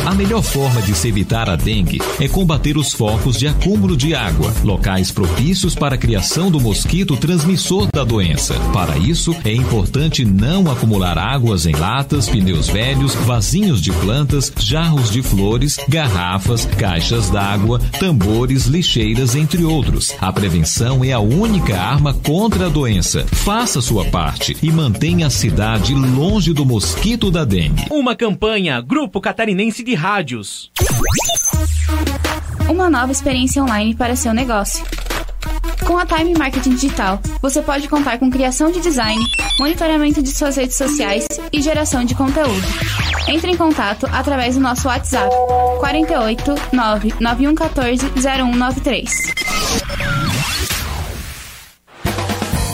S8: A melhor forma de se evitar a dengue é combater os focos de acúmulo de água, locais propícios para a criação do mosquito transmissor da doença. Para isso, é importante não acumular águas em latas, pneus velhos, vasinhos de plantas, jarros de flores, garrafas, caixas d'água, tambores, lixeiras, entre outros. A prevenção é a única arma contra a doença. Faça sua parte e mantenha a cidade longe do mosquito da dengue.
S9: Uma campanha Grupo Catarinense de Rádios.
S10: Uma nova experiência online para seu negócio. Com a Time Marketing Digital, você pode contar com criação de design, monitoramento de suas redes sociais e geração de conteúdo. Entre em contato através do nosso WhatsApp 48 99114 0193.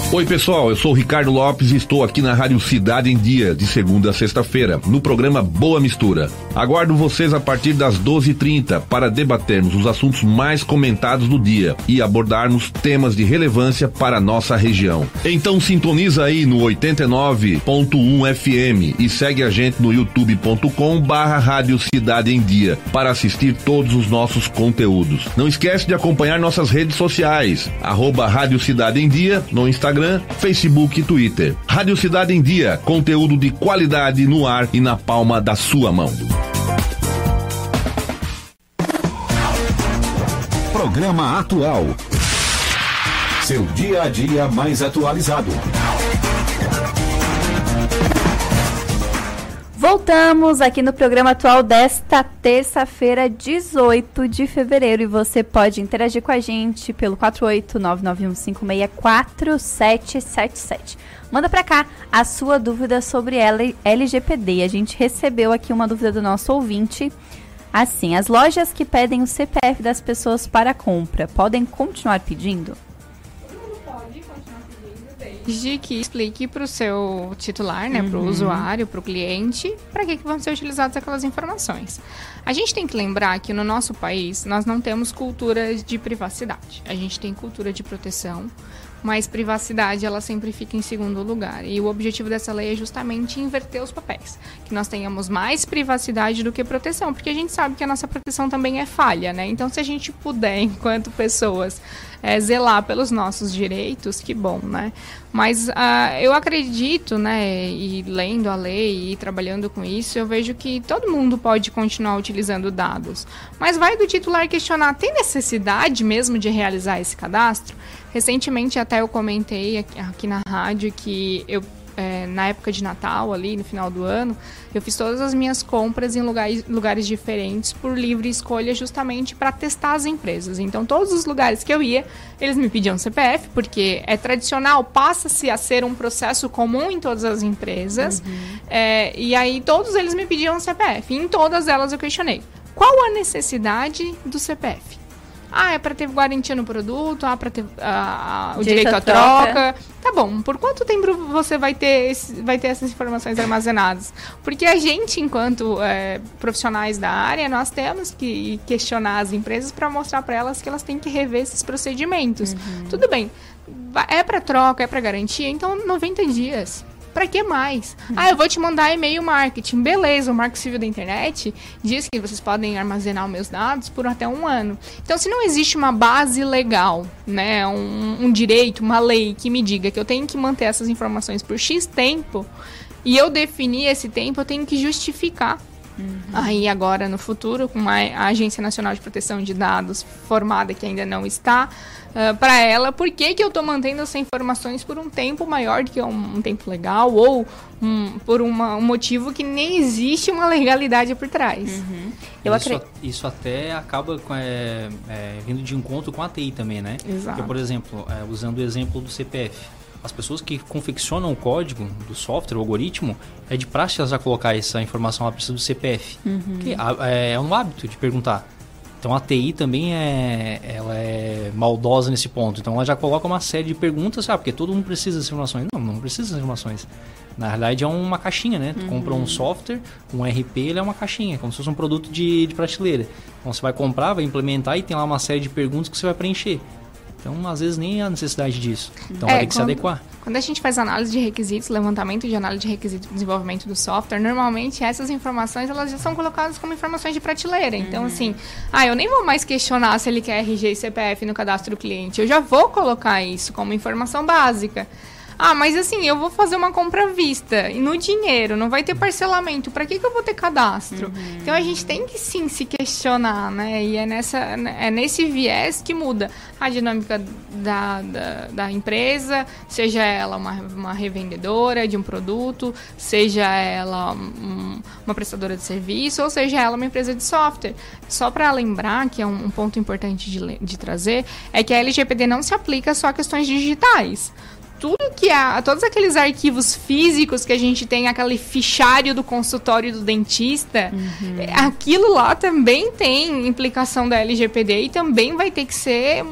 S11: Oi, pessoal, eu sou o Ricardo Lopes e estou aqui na Rádio Cidade em Dia, de segunda a sexta-feira, no programa Boa Mistura. Aguardo vocês a partir das 12h30 para debatermos os assuntos mais comentados do dia e abordarmos temas de relevância para a nossa região. Então sintoniza aí no 89.1 FM e segue a gente no youtube.com barra Rádio Cidade em Dia para assistir todos os nossos conteúdos. Não esquece de acompanhar nossas redes sociais, arroba Rádio Cidade em Dia no Instagram Instagram, Facebook e Twitter. Rádio Cidade em Dia, conteúdo de qualidade no ar e na palma da sua mão.
S2: Programa Atual. Seu dia a dia mais atualizado.
S3: Voltamos aqui no programa atual desta terça-feira, 18 de fevereiro. E você pode interagir com a gente pelo 48991564777. Manda pra cá a sua dúvida sobre LGPD. A gente recebeu aqui uma dúvida do nosso ouvinte. Assim, as lojas que pedem o CPF das pessoas para compra podem continuar pedindo?
S1: Desde que explique para o seu titular, né, uhum. para o usuário, para o cliente, para que, que vão ser utilizadas aquelas informações. A gente tem que lembrar que no nosso país nós não temos cultura de privacidade. A gente tem cultura de proteção, mas privacidade ela sempre fica em segundo lugar. E o objetivo dessa lei é justamente inverter os papéis, que nós tenhamos mais privacidade do que proteção, porque a gente sabe que a nossa proteção também é falha, né? Então, se a gente puder, enquanto pessoas, é, zelar pelos nossos direitos, que bom, né? Mas uh, eu acredito, né, e lendo a lei e trabalhando com isso, eu vejo que todo mundo pode continuar utilizando dados. Mas vai do titular questionar, tem necessidade mesmo de realizar esse cadastro? Recentemente até eu comentei aqui na rádio que eu é, na época de Natal, ali no final do ano, eu fiz todas as minhas compras em lugares, lugares diferentes por livre escolha, justamente para testar as empresas. Então, todos os lugares que eu ia, eles me pediam CPF, porque é tradicional, passa-se a ser um processo comum em todas as empresas. Uhum. É, e aí, todos eles me pediam CPF. E em todas elas eu questionei: qual a necessidade do CPF? Ah, é para ter garantia no produto, ah, para ter ah, o direito, direito à troca. troca. Tá bom, por quanto tempo você vai ter, esse, vai ter essas informações armazenadas? Porque a gente, enquanto é, profissionais da área, nós temos que questionar as empresas para mostrar para elas que elas têm que rever esses procedimentos. Uhum. Tudo bem, é para troca, é para garantia, então 90 dias. Para que mais? Ah, eu vou te mandar e-mail marketing. Beleza, o Marco Civil da Internet diz que vocês podem armazenar meus dados por até um ano. Então, se não existe uma base legal, né, um, um direito, uma lei que me diga que eu tenho que manter essas informações por X tempo, e eu definir esse tempo, eu tenho que justificar Uhum. Aí agora no futuro, com a Agência Nacional de Proteção de Dados formada que ainda não está, uh, para ela, por que, que eu estou mantendo essas informações por um tempo maior do que um, um tempo legal ou um, por uma, um motivo que nem existe uma legalidade por trás.
S5: Uhum. Eu isso, acredito. isso até acaba com, é, é, vindo de encontro com a TI também, né?
S1: Exato.
S5: Porque, por exemplo, é, usando o exemplo do CPF, as pessoas que confeccionam o código do software, o algoritmo, é de praxe elas já colocar essa informação lá precisa do CPF. Uhum. Que é, é um hábito de perguntar. Então a TI também é, ela é maldosa nesse ponto. Então ela já coloca uma série de perguntas, ah, porque todo mundo precisa dessas informações. Não, não precisa dessas informações. Na realidade é uma caixinha, né? Tu uhum. compra um software, um RP, ele é uma caixinha, como se fosse um produto de, de prateleira. Então você vai comprar, vai implementar e tem lá uma série de perguntas que você vai preencher. Então, às vezes, nem há necessidade disso. Então, é, vai ter que quando, se adequar.
S1: Quando a gente faz análise de requisitos, levantamento de análise de requisitos desenvolvimento do software, normalmente essas informações elas já são colocadas como informações de prateleira. Então, uhum. assim, ah, eu nem vou mais questionar se ele quer RG e CPF no cadastro do cliente. Eu já vou colocar isso como informação básica. Ah, mas assim, eu vou fazer uma compra à vista e no dinheiro, não vai ter parcelamento. Para que, que eu vou ter cadastro? Uhum. Então a gente tem que sim se questionar, né? E é, nessa, é nesse viés que muda a dinâmica da, da, da empresa, seja ela uma, uma revendedora de um produto, seja ela um, uma prestadora de serviço, ou seja ela uma empresa de software. Só para lembrar, que é um, um ponto importante de, de trazer, é que a LGPD não se aplica só a questões digitais tudo que há, todos aqueles arquivos físicos que a gente tem, aquele fichário do consultório do dentista, uhum. aquilo lá também tem implicação da LGPD e também vai ter que ser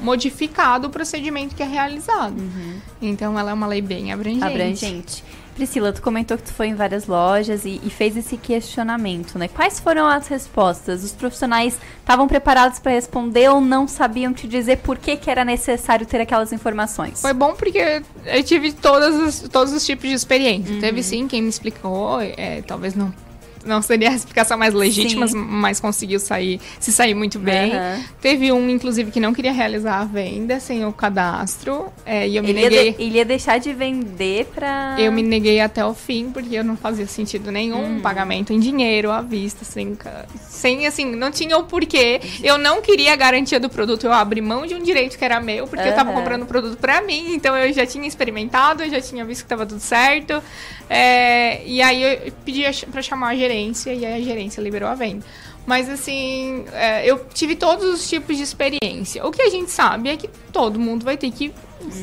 S1: modificado o procedimento que é realizado. Uhum. Então ela é uma lei bem abrangente.
S3: Abrangente. Priscila, tu comentou que tu foi em várias lojas e, e fez esse questionamento, né? Quais foram as respostas? Os profissionais estavam preparados para responder ou não sabiam te dizer por que, que era necessário ter aquelas informações?
S1: Foi bom porque eu tive todos os, todos os tipos de experiência. Uhum. Teve sim quem me explicou, é, talvez não não seria a explicação mais legítima, Sim. mas conseguiu sair, se sair muito bem. Uhum. Teve um, inclusive, que não queria realizar a venda sem o cadastro. É, e eu me
S3: ele
S1: neguei.
S3: Ia de, ele ia deixar de vender pra.
S1: Eu me neguei até o fim, porque eu não fazia sentido nenhum. Uhum. Pagamento em dinheiro, à vista, sem, sem assim, não tinha o porquê. Eu não queria a garantia do produto. Eu abri mão de um direito que era meu, porque uhum. eu tava comprando o produto pra mim. Então eu já tinha experimentado, eu já tinha visto que tava tudo certo. É, e aí eu pedi para chamar a gerência e aí a gerência liberou a venda. Mas assim, é, eu tive todos os tipos de experiência. O que a gente sabe é que todo mundo vai ter que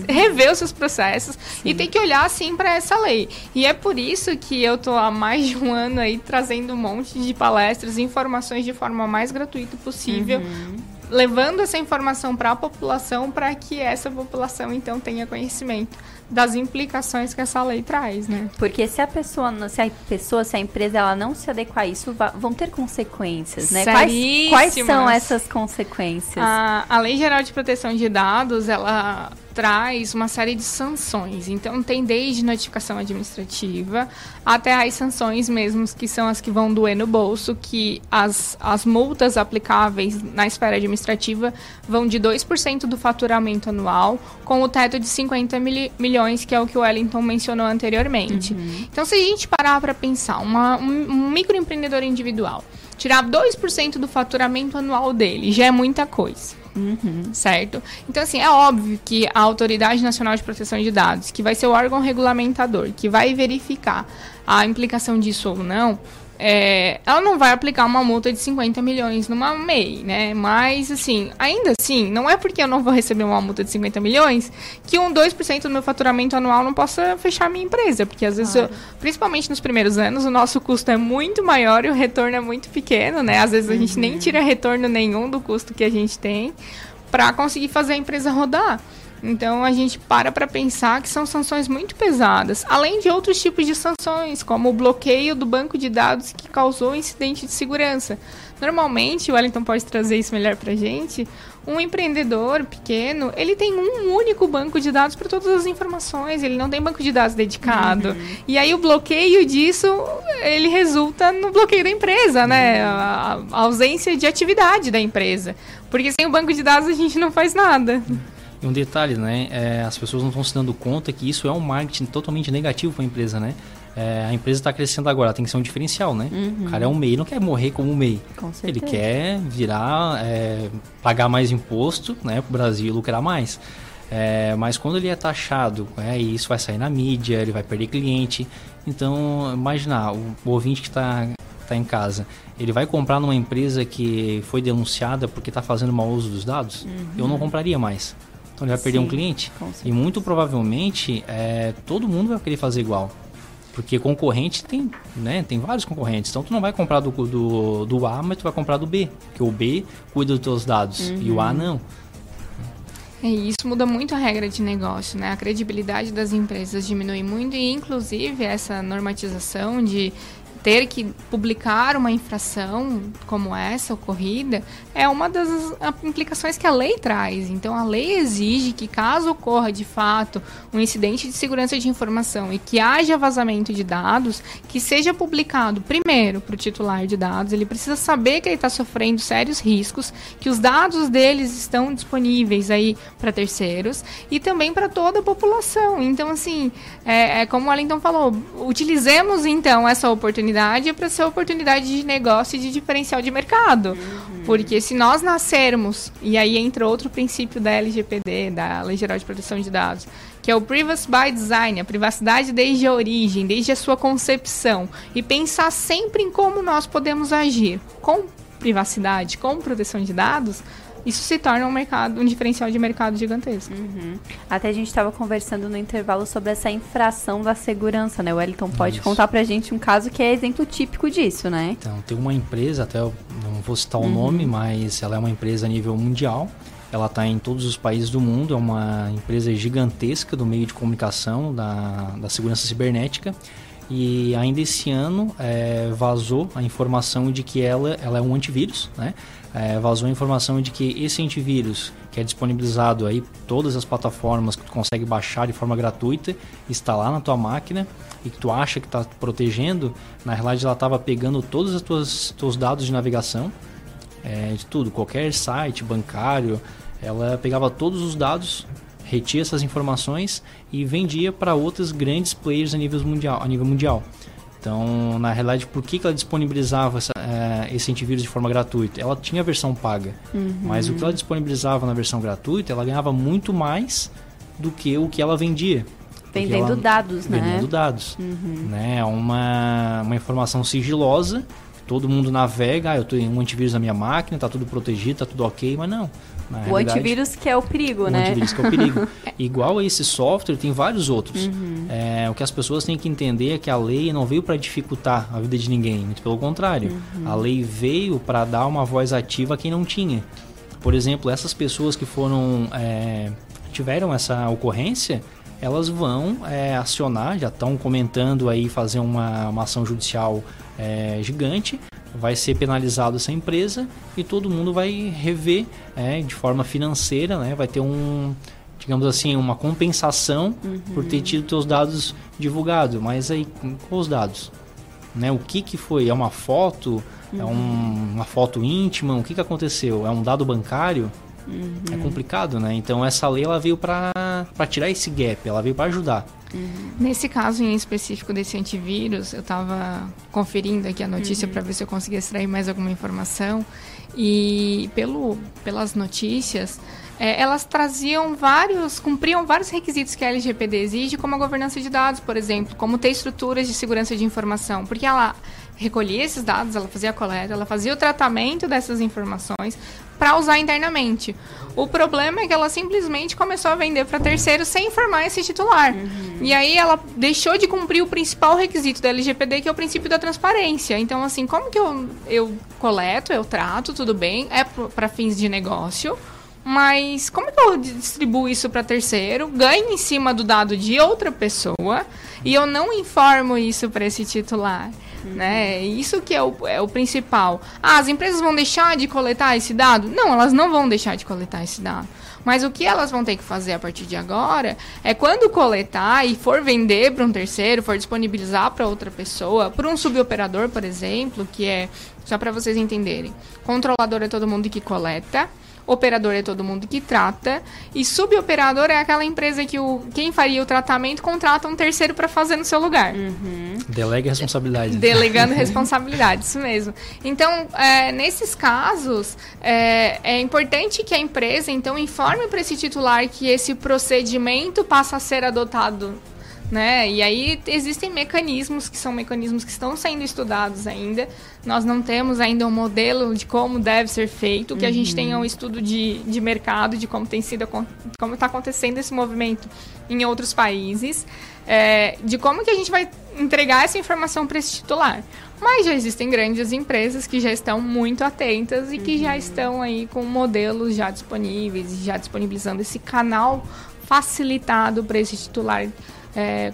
S1: rever os seus processos Sim. e ter que olhar assim para essa lei. E é por isso que eu tô há mais de um ano aí trazendo um monte de palestras e informações de forma mais gratuita possível. Uhum levando essa informação para a população para que essa população então tenha conhecimento das implicações que essa lei traz, né?
S3: Porque se a pessoa, se a pessoa, se a empresa ela não se adequar a isso, vão ter consequências, né? Quais, quais, são essas consequências?
S1: A, a Lei Geral de Proteção de Dados, ela traz uma série de sanções. Então, tem desde notificação administrativa até as sanções mesmo, que são as que vão doer no bolso, que as, as multas aplicáveis na esfera administrativa vão de 2% do faturamento anual, com o teto de 50 mil, milhões, que é o que o Wellington mencionou anteriormente. Uhum. Então, se a gente parar para pensar, uma, um, um microempreendedor individual tirar 2% do faturamento anual dele já é muita coisa. Uhum. Certo? Então, assim, é óbvio que a Autoridade Nacional de Proteção de Dados, que vai ser o órgão regulamentador, que vai verificar a implicação disso ou não, é, ela não vai aplicar uma multa de 50 milhões numa MEI, né? Mas, assim, ainda assim, não é porque eu não vou receber uma multa de 50 milhões que um 2% do meu faturamento anual não possa fechar a minha empresa. Porque, às vezes, claro. eu, principalmente nos primeiros anos, o nosso custo é muito maior e o retorno é muito pequeno, né? Às vezes a gente nem uhum. tira retorno nenhum do custo que a gente tem para conseguir fazer a empresa rodar. Então a gente para para pensar que são sanções muito pesadas, além de outros tipos de sanções, como o bloqueio do banco de dados que causou incidente de segurança. Normalmente, o Wellington pode trazer isso melhor para a gente. Um empreendedor pequeno, ele tem um único banco de dados para todas as informações, ele não tem banco de dados dedicado. Uhum. E aí o bloqueio disso, ele resulta no bloqueio da empresa, né? Uhum. A, a ausência de atividade da empresa. Porque sem o banco de dados a gente não faz nada.
S5: E um detalhe, né? É, as pessoas não estão se dando conta que isso é um marketing totalmente negativo para a empresa, né? é, a empresa está crescendo agora, tem que ser um diferencial, né?
S3: Uhum.
S5: O cara é um MEI, não quer morrer como um MEI.
S3: Com
S5: Ele quer virar, é, pagar mais imposto, né, para o Brasil lucrar mais. É, mas quando ele é taxado, é, isso vai sair na mídia, ele vai perder cliente. Então, imaginar, o, o ouvinte que está tá em casa, ele vai comprar numa empresa que foi denunciada porque está fazendo mau uso dos dados? Eu não compraria mais. Ele vai perder
S3: Sim,
S5: um cliente. E muito provavelmente é, todo mundo vai querer fazer igual. Porque concorrente tem, né, tem vários concorrentes. Então tu não vai comprar do, do, do A, mas tu vai comprar do B. Porque o B cuida dos teus dados e o A não.
S1: É, E isso muda muito a regra de negócio, né? A credibilidade das empresas diminui muito e, inclusive, essa normatização de ter que publicar uma infração como essa ocorrida é uma das implicações que a lei traz. Então, a lei exige que, caso ocorra de fato um incidente de segurança de informação e que haja vazamento de dados, que seja publicado primeiro para o titular de dados. Ele precisa saber que ele está sofrendo sérios riscos, que os dados deles estão disponíveis aí para terceiros e também para toda a população. Então, assim, é, é como o Wellington falou, utilizemos então essa oportunidade para ser oportunidade de negócio e de diferencial de mercado. Porque se nós nascermos, e aí entra outro princípio da LGPD, da Lei Geral de Proteção de Dados, que é o Privacy by Design, a privacidade desde a origem, desde a sua concepção, e pensar sempre em como nós podemos agir com privacidade, com proteção de dados, isso se torna um mercado, um diferencial de mercado gigantesco.
S3: Uhum. Até a gente estava conversando no intervalo sobre essa infração da segurança, né? O Wellington pode
S5: Isso.
S3: contar pra gente um caso que é exemplo típico disso, né?
S5: Então, tem uma empresa, até eu não vou citar o
S3: Uhum.
S5: nome, mas ela é uma empresa a nível mundial. Ela está em todos os países do mundo, é uma empresa gigantesca do meio de comunicação, da, da segurança cibernética. E ainda esse ano é, vazou a informação de que ela, ela é um antivírus, né? É, vazou a informação de que esse antivírus, que é disponibilizado aí todas as plataformas que tu consegue baixar de forma gratuita, instalar na tua máquina e que tu acha que está protegendo, na realidade ela estava pegando todos os tuas, teus dados de navegação, é, de tudo, qualquer site bancário, ela pegava todos os dados, retia essas informações e vendia para outros grandes players a nível mundial. A nível mundial. Então, na realidade, por que, que ela disponibilizava essa, eh, esse antivírus de forma gratuita? Ela tinha a versão paga, mas o que ela disponibilizava na versão gratuita, ela ganhava muito mais do que o que ela vendia.
S3: Vendendo
S5: ela-
S3: dados, né?
S5: vendendo dados. Né? É uma, uma informação sigilosa, todo mundo navega, ah, eu tenho um antivírus na minha máquina, tá tudo protegido, tá tudo ok, mas não.
S3: O antivírus que é o perigo,
S5: o
S3: né?
S5: antivírus que é o perigo. (laughs) Igual a esse software, tem vários outros.
S3: Uhum.
S5: É, o que as pessoas têm que entender é que a lei não veio para dificultar a vida de ninguém, muito pelo contrário.
S3: Uhum.
S5: A lei veio para dar uma voz ativa a quem não tinha. Por exemplo, essas pessoas que foram é, tiveram essa ocorrência, elas vão é, acionar, já estão comentando aí fazer uma, uma ação judicial é, gigante, vai ser penalizado essa empresa e todo mundo vai rever é, de forma financeira, né? vai ter um, digamos assim, uma compensação por ter tido seus dados divulgados. Mas aí, com os dados? Né? O que, que foi? É uma foto? É um- uma foto íntima? O que, que aconteceu? É um dado bancário? É complicado, né? Então essa lei ela veio para tirar esse gap, ela veio para ajudar.
S1: Nesse caso em específico desse antivírus, eu estava conferindo aqui a notícia para ver se eu conseguia extrair mais alguma informação. E pelo, pelas notícias, é, elas traziam vários, cumpriam vários requisitos que a LGPD exige, como a governança de dados, por exemplo, como ter estruturas de segurança de informação, porque ela recolhia esses dados, ela fazia a coleta, ela fazia o tratamento dessas informações para usar internamente. O problema é que ela simplesmente começou a vender para terceiros sem informar esse titular. E aí ela deixou de cumprir o principal requisito da LGPD, que é o princípio da transparência. Então, assim, como que eu, eu coleto, eu trato, tudo bem, é para fins de negócio, mas como que eu distribuo isso para terceiro, ganho em cima do dado de outra pessoa e eu não informo isso para esse titular? Né? Isso que é o, é o principal. Ah, as empresas vão deixar de coletar esse dado? Não, elas não vão deixar de coletar esse dado. Mas o que elas vão ter que fazer a partir de agora é quando coletar e for vender para um terceiro, for disponibilizar para outra pessoa, para um suboperador, por exemplo, que é só para vocês entenderem. Controlador é todo mundo que coleta. Operador é todo mundo que trata e suboperador é aquela empresa que o, quem faria o tratamento contrata um terceiro para fazer no seu lugar.
S3: Uhum.
S5: Delega responsabilidade.
S1: Delegando (laughs) responsabilidade, isso mesmo. Então, é, nesses casos, é, é, importante que a empresa, então, informe para esse titular que esse procedimento passa a ser adotado né? E aí existem mecanismos que são mecanismos que estão sendo estudados ainda. Nós não temos ainda um modelo de como deve ser feito. O que uhum. a gente tem é um estudo de, de mercado, de como tem sido, como está acontecendo esse movimento em outros países, é, de como que a gente vai entregar essa informação para esse titular. Mas já existem grandes empresas que já estão muito atentas e que uhum. já estão aí com modelos já disponíveis, já disponibilizando esse canal facilitado para esse titular é,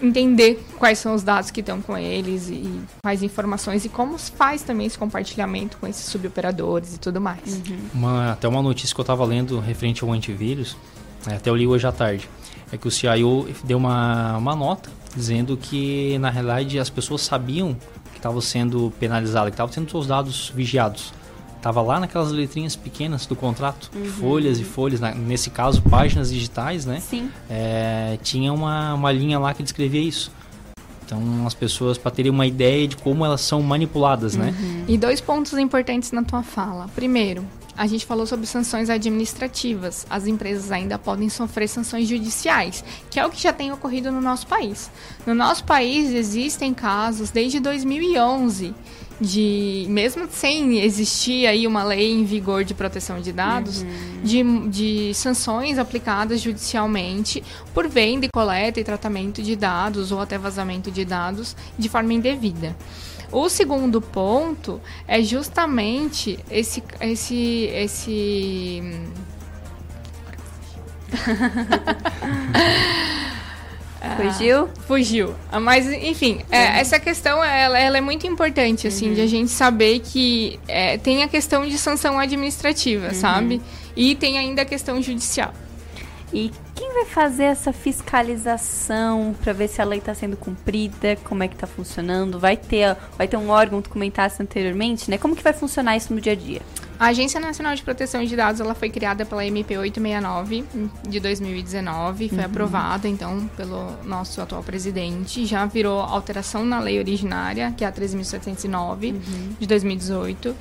S1: entender quais são os dados que estão com eles e quais informações e como faz também esse compartilhamento com esses suboperadores e tudo mais.
S5: Uhum. Uma, até uma notícia que eu estava lendo referente ao antivírus, é, até eu li hoje à tarde, é que o CIO deu uma, uma nota dizendo que na realidade as pessoas sabiam que estavam sendo penalizadas, que estavam tendo seus dados vigiados. Tava lá naquelas letrinhas pequenas do contrato, uhum. folhas e folhas, na, nesse caso páginas digitais, né?
S3: Sim.
S5: É, tinha uma, uma linha lá que descrevia isso. Então, as pessoas, para terem uma ideia de como elas são manipuladas, né?
S1: uhum. né? E dois pontos importantes na tua fala. Primeiro, a gente falou sobre sanções administrativas. As empresas ainda podem sofrer sanções judiciais, que é o que já tem ocorrido no nosso país. No nosso país existem casos desde 2011 de mesmo sem existir aí uma lei em vigor de proteção de dados, uhum. de, de sanções aplicadas judicialmente por venda e coleta e tratamento de dados ou até vazamento de dados de forma indevida. O segundo ponto é justamente esse esse esse (laughs) (laughs)
S3: Fugiu?
S1: Fugiu. Ah, mas, enfim, é, essa questão ela, ela, é muito importante, assim, uhum. de a gente saber que é, tem a questão de sanção administrativa, uhum. sabe? E tem ainda a questão judicial.
S3: E quem vai fazer essa fiscalização para ver se a lei está sendo cumprida, como é que está funcionando? Vai ter, vai ter um órgão, tu comentasse anteriormente, né? Como que vai funcionar isso no dia a dia?
S1: A Agência Nacional de Proteção de Dados ela foi criada pela MP 869 de 2019, foi uhum. aprovada então pelo nosso atual presidente, já virou alteração na lei originária, que é a 13.709 uhum. de 2018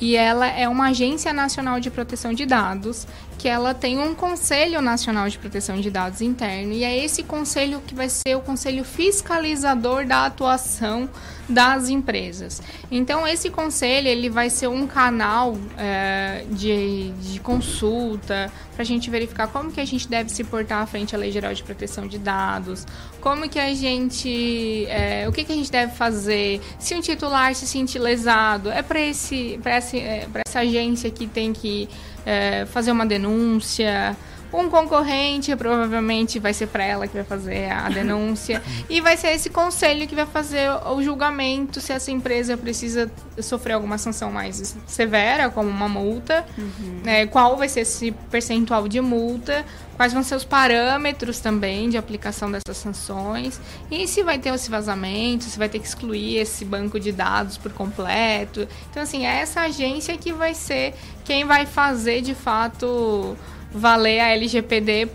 S1: e ela é uma agência nacional de proteção de dados, que ela tem um conselho nacional de proteção de dados interno e é esse conselho que vai ser o conselho fiscalizador da atuação das empresas. Então esse conselho ele vai ser um canal é, de, de consulta para a gente verificar como que a gente deve se portar à frente à Lei Geral de Proteção de Dados, como que a gente, é, o que, que a gente deve fazer, se um titular se sentir lesado, é para esse, para essa, é, essa agência que tem que é, fazer uma denúncia, um concorrente, provavelmente vai ser para ela que vai fazer a (laughs) denúncia. e vai ser esse conselho que vai fazer o julgamento se essa empresa precisa sofrer alguma sanção mais severa, como uma multa. Uhum. Né, qual vai ser esse percentual de multa. Quais vão ser os parâmetros também de aplicação dessas sanções. E se vai ter esse vazamento, se vai ter que excluir esse banco de dados por completo. Então, assim, é essa agência que vai ser quem vai fazer de fato valer a LGPD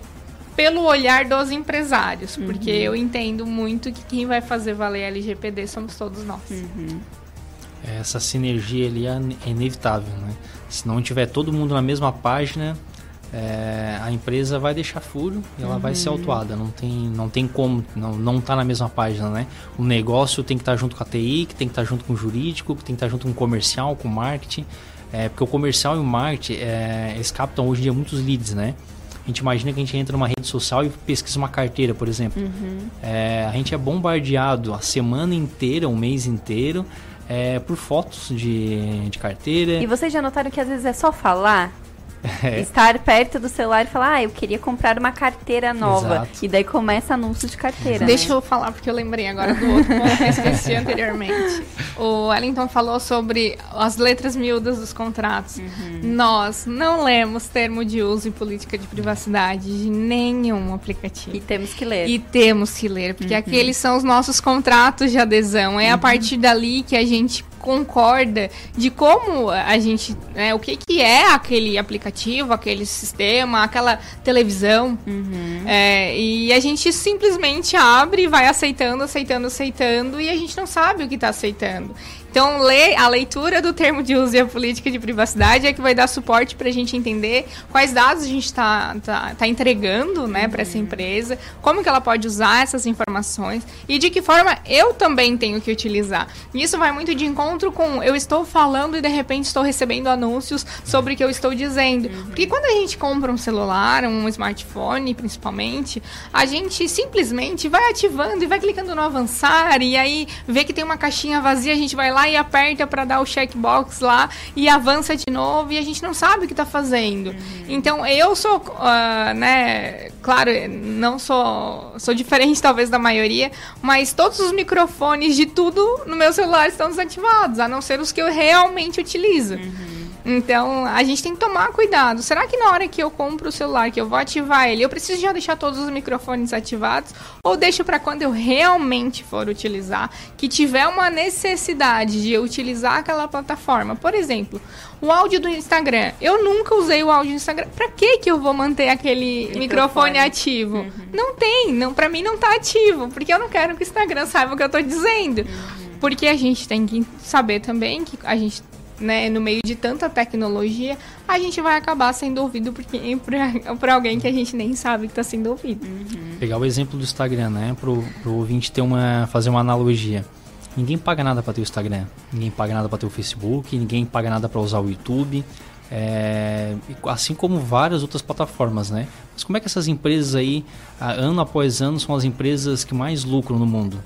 S1: pelo olhar dos empresários, uhum. porque eu entendo muito que quem vai fazer valer a LGPD somos todos nós.
S3: Uhum.
S5: Essa sinergia ali é inevitável, né? Se não tiver todo mundo na mesma página, é, a empresa vai deixar furo e ela uhum. vai ser uhum. autuada. Não tem, não tem como, não, não tá na mesma página, né? O negócio tem que estar tá junto com a TI, que tem que estar tá junto com o jurídico, que tem que estar tá junto com o comercial, com o marketing. É, porque o comercial e o marketing, é, eles captam hoje em dia muitos leads, né? A gente imagina que a gente entra numa rede social e pesquisa uma carteira, por exemplo. Uhum. É, a gente é bombardeado a semana inteira, um mês inteiro, é, por fotos de, de carteira.
S3: E vocês já notaram que às vezes é só falar é. Estar perto do celular e falar, ah, eu queria comprar uma carteira nova. Exato. E daí começa anúncio de carteira. Né?
S1: Deixa eu falar, porque eu lembrei agora do outro ponto que eu esqueci (laughs) anteriormente. O Wellington falou sobre as letras miúdas dos contratos. Uhum. Nós não lemos termo de uso e política de privacidade de nenhum aplicativo.
S3: E temos que ler.
S1: E temos que ler, porque uhum. aqueles são os nossos contratos de adesão. É uhum. a partir dali que a gente concorda de como a gente, né, o que, que é aquele aplicativo, aquele sistema, aquela televisão. Uhum. É, e a gente simplesmente abre e vai aceitando, aceitando, aceitando, e a gente não sabe o que está aceitando. Então, a leitura do termo de uso e a política de privacidade é que vai dar suporte para a gente entender quais dados a gente está tá, tá entregando né, para essa empresa, como que ela pode usar essas informações e de que forma eu também tenho que utilizar. Isso vai muito de encontro com eu estou falando e de repente estou recebendo anúncios sobre o que eu estou dizendo. Porque quando a gente compra um celular, um smartphone principalmente, a gente simplesmente vai ativando e vai clicando no avançar e aí vê que tem uma caixinha vazia, a gente vai lá e aperta para dar o checkbox lá e avança de novo e a gente não sabe o que está fazendo. Uhum. Então eu sou, uh, né, claro, não sou, sou diferente (laughs) talvez da maioria, mas todos os microfones de tudo no meu celular estão desativados, a não ser os que eu realmente utilizo. Uhum. Então, a gente tem que tomar cuidado. Será que na hora que eu compro o celular, que eu vou ativar ele, eu preciso já deixar todos os microfones ativados? Ou deixo para quando eu realmente for utilizar, que tiver uma necessidade de utilizar aquela plataforma? Por exemplo, o áudio do Instagram. Eu nunca usei o áudio do Instagram. Para que que eu vou manter aquele microfone, microfone ativo? Uhum. Não tem, não, para mim não tá ativo, porque eu não quero que o Instagram saiba o que eu tô dizendo. Uhum. Porque a gente tem que saber também que a gente né, no meio de tanta tecnologia, a gente vai acabar sendo ouvido porque, (laughs) por, por alguém que a gente nem sabe que está sendo ouvido.
S5: Uhum. Pegar o exemplo do Instagram, né, pro, pro ouvinte ter uma, fazer uma analogia. Ninguém paga nada para ter o Instagram, ninguém paga nada para ter o Facebook, ninguém paga nada para usar o YouTube, é, assim como várias outras plataformas, né? Mas como é que essas empresas aí, ano após ano, são as empresas que mais lucram no mundo?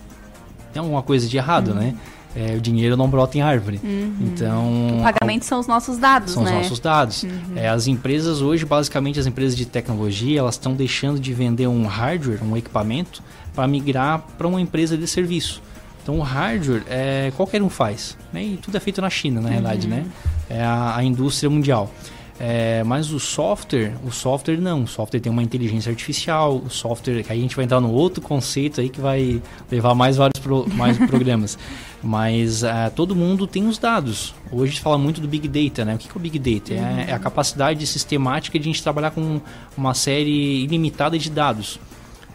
S5: Tem alguma coisa de errado, uhum. né? É, o dinheiro não brota em árvore. Uhum. Então.
S3: O pagamento são os nossos dados,
S5: são
S3: né?
S5: os nossos dados. Uhum. É, as empresas hoje, basicamente, as empresas de tecnologia, elas estão deixando de vender um hardware, um equipamento, para migrar para uma empresa de serviço. Então, o hardware, é, qualquer um faz. Né? E tudo é feito na China, na uhum. realidade, né? É a, a indústria mundial. É, mas o software, o software não. O software tem uma inteligência artificial, o software, que aí a gente vai entrar no outro conceito aí que vai levar mais vários pro, mais (laughs) programas. Mas uh, todo mundo tem os dados. Hoje se fala muito do Big Data, né? O que é o Big Data? Uhum. É, a capacidade sistemática de a gente trabalhar com uma série ilimitada de dados.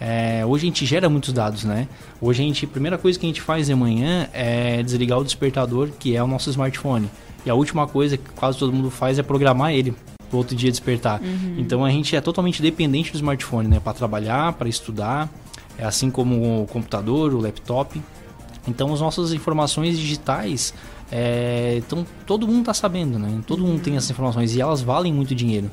S5: É, hoje a gente gera muitos dados, né? Hoje a gente, a primeira coisa que a gente faz de manhã é desligar o despertador, que é o nosso smartphone. E a última coisa que quase todo mundo faz é programar ele para outro dia despertar. Uhum. Então a gente é totalmente dependente do smartphone, né? Para trabalhar, para estudar, é assim como o computador, o laptop. Então as nossas informações digitais, é, então todo mundo está sabendo, né? Todo mundo tem essas informações e elas valem muito dinheiro.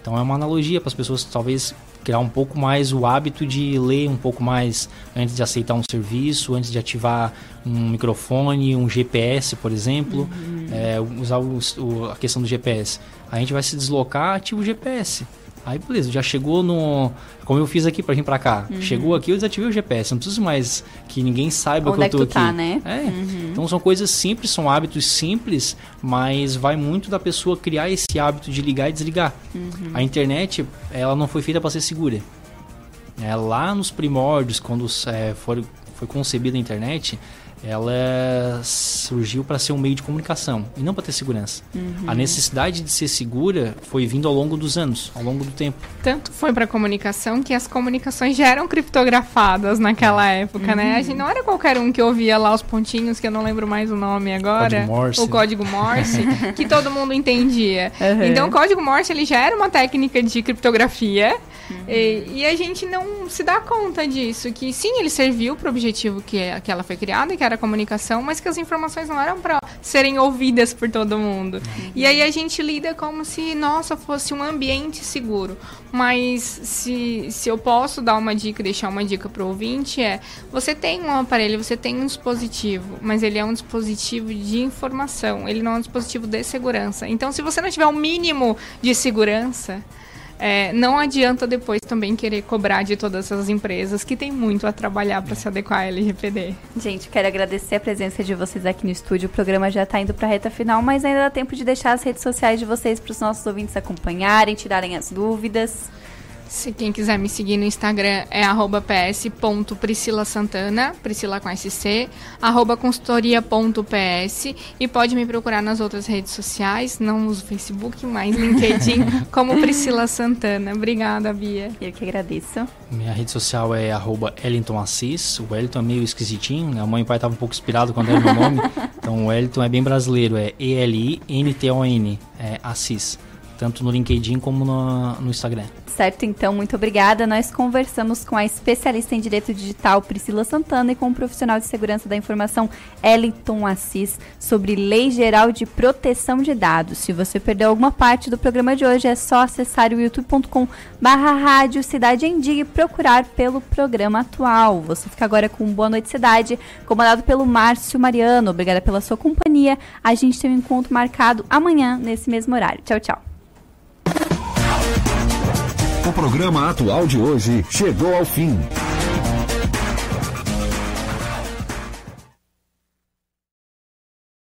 S5: Então é uma analogia para as pessoas talvez criar um pouco mais o hábito de ler um pouco mais antes de aceitar um serviço, antes de ativar um microfone, um GPS, por exemplo, uhum. é, usar o, o, a questão do GPS. A gente vai se deslocar, ativa o GPS. Aí beleza, já chegou no. Como eu fiz aqui pra vir pra cá. Uhum. Chegou aqui, eu desativei o GPS. Não preciso mais que ninguém saiba
S3: Onde
S5: que eu
S3: tô
S5: é que tu
S3: aqui.
S5: Tá,
S3: né?
S5: É. Uhum. Então são coisas simples, são hábitos simples, mas vai muito da pessoa criar esse hábito de ligar e desligar. Uhum. A internet, ela não foi feita para ser segura. É, lá nos primórdios, quando é, foi, foi concebida a internet, ela surgiu para ser um meio de comunicação e não para ter segurança. Uhum. A necessidade de ser segura foi vindo ao longo dos anos, ao longo do tempo.
S1: Tanto foi para comunicação que as comunicações já eram criptografadas naquela é. época, uhum. né? A gente não era qualquer um que ouvia lá os pontinhos, que eu não lembro mais o nome agora,
S5: código Morse.
S1: o código Morse, (laughs) que todo mundo entendia. Uhum. Então, o código Morse ele já era uma técnica de criptografia Uhum. E, e, a gente não se dá conta disso, que sim, ele serviu para o objetivo que, é, que ela foi criada, que era a comunicação, mas que as informações não eram para serem ouvidas por todo mundo. Uhum. E aí a gente lida como se, nossa, fosse um ambiente seguro. Mas se, se eu posso dar uma dica, deixar uma dica para o ouvinte, é: você tem um aparelho, você tem um dispositivo, mas ele é um dispositivo de informação, ele não é um dispositivo de segurança. Então, se você não tiver o um mínimo de segurança, é, não adianta depois também querer cobrar de todas essas empresas que tem muito a trabalhar para se adequar à LGPD.
S3: Gente, quero agradecer a presença de vocês aqui no estúdio. O programa já está indo para a reta final, mas ainda dá tempo de deixar as redes sociais de vocês para os nossos ouvintes acompanharem, tirarem as dúvidas.
S1: Se quem quiser me seguir no Instagram é arroba ps.priscilasantana, Priscila com SC, arroba consultoria.ps e pode me procurar nas outras redes sociais, não uso Facebook, mas LinkedIn, (laughs) como Priscila Santana. Obrigada, Bia.
S3: Eu que agradeço.
S5: Minha rede social é arroba Ellington Assis. O Wellington é meio esquisitinho, né? a mãe e o pai estavam um pouco inspirados quando era meu nome. (laughs) então o Wellington é bem brasileiro, é E-L-I-N-T-O-N, é Assis tanto no LinkedIn como no, no Instagram.
S3: Certo, então, muito obrigada. Nós conversamos com a especialista em Direito Digital Priscila Santana e com o profissional de segurança da informação Eliton Assis sobre Lei Geral de Proteção de Dados. Se você perdeu alguma parte do programa de hoje, é só acessar o youtube.com barra rádio Cidade em Dia e procurar pelo programa atual. Você fica agora com Boa Noite Cidade, comandado pelo Márcio Mariano. Obrigada pela sua companhia. A gente tem um encontro marcado amanhã, nesse mesmo horário. Tchau, tchau.
S2: O programa atual de hoje chegou ao fim.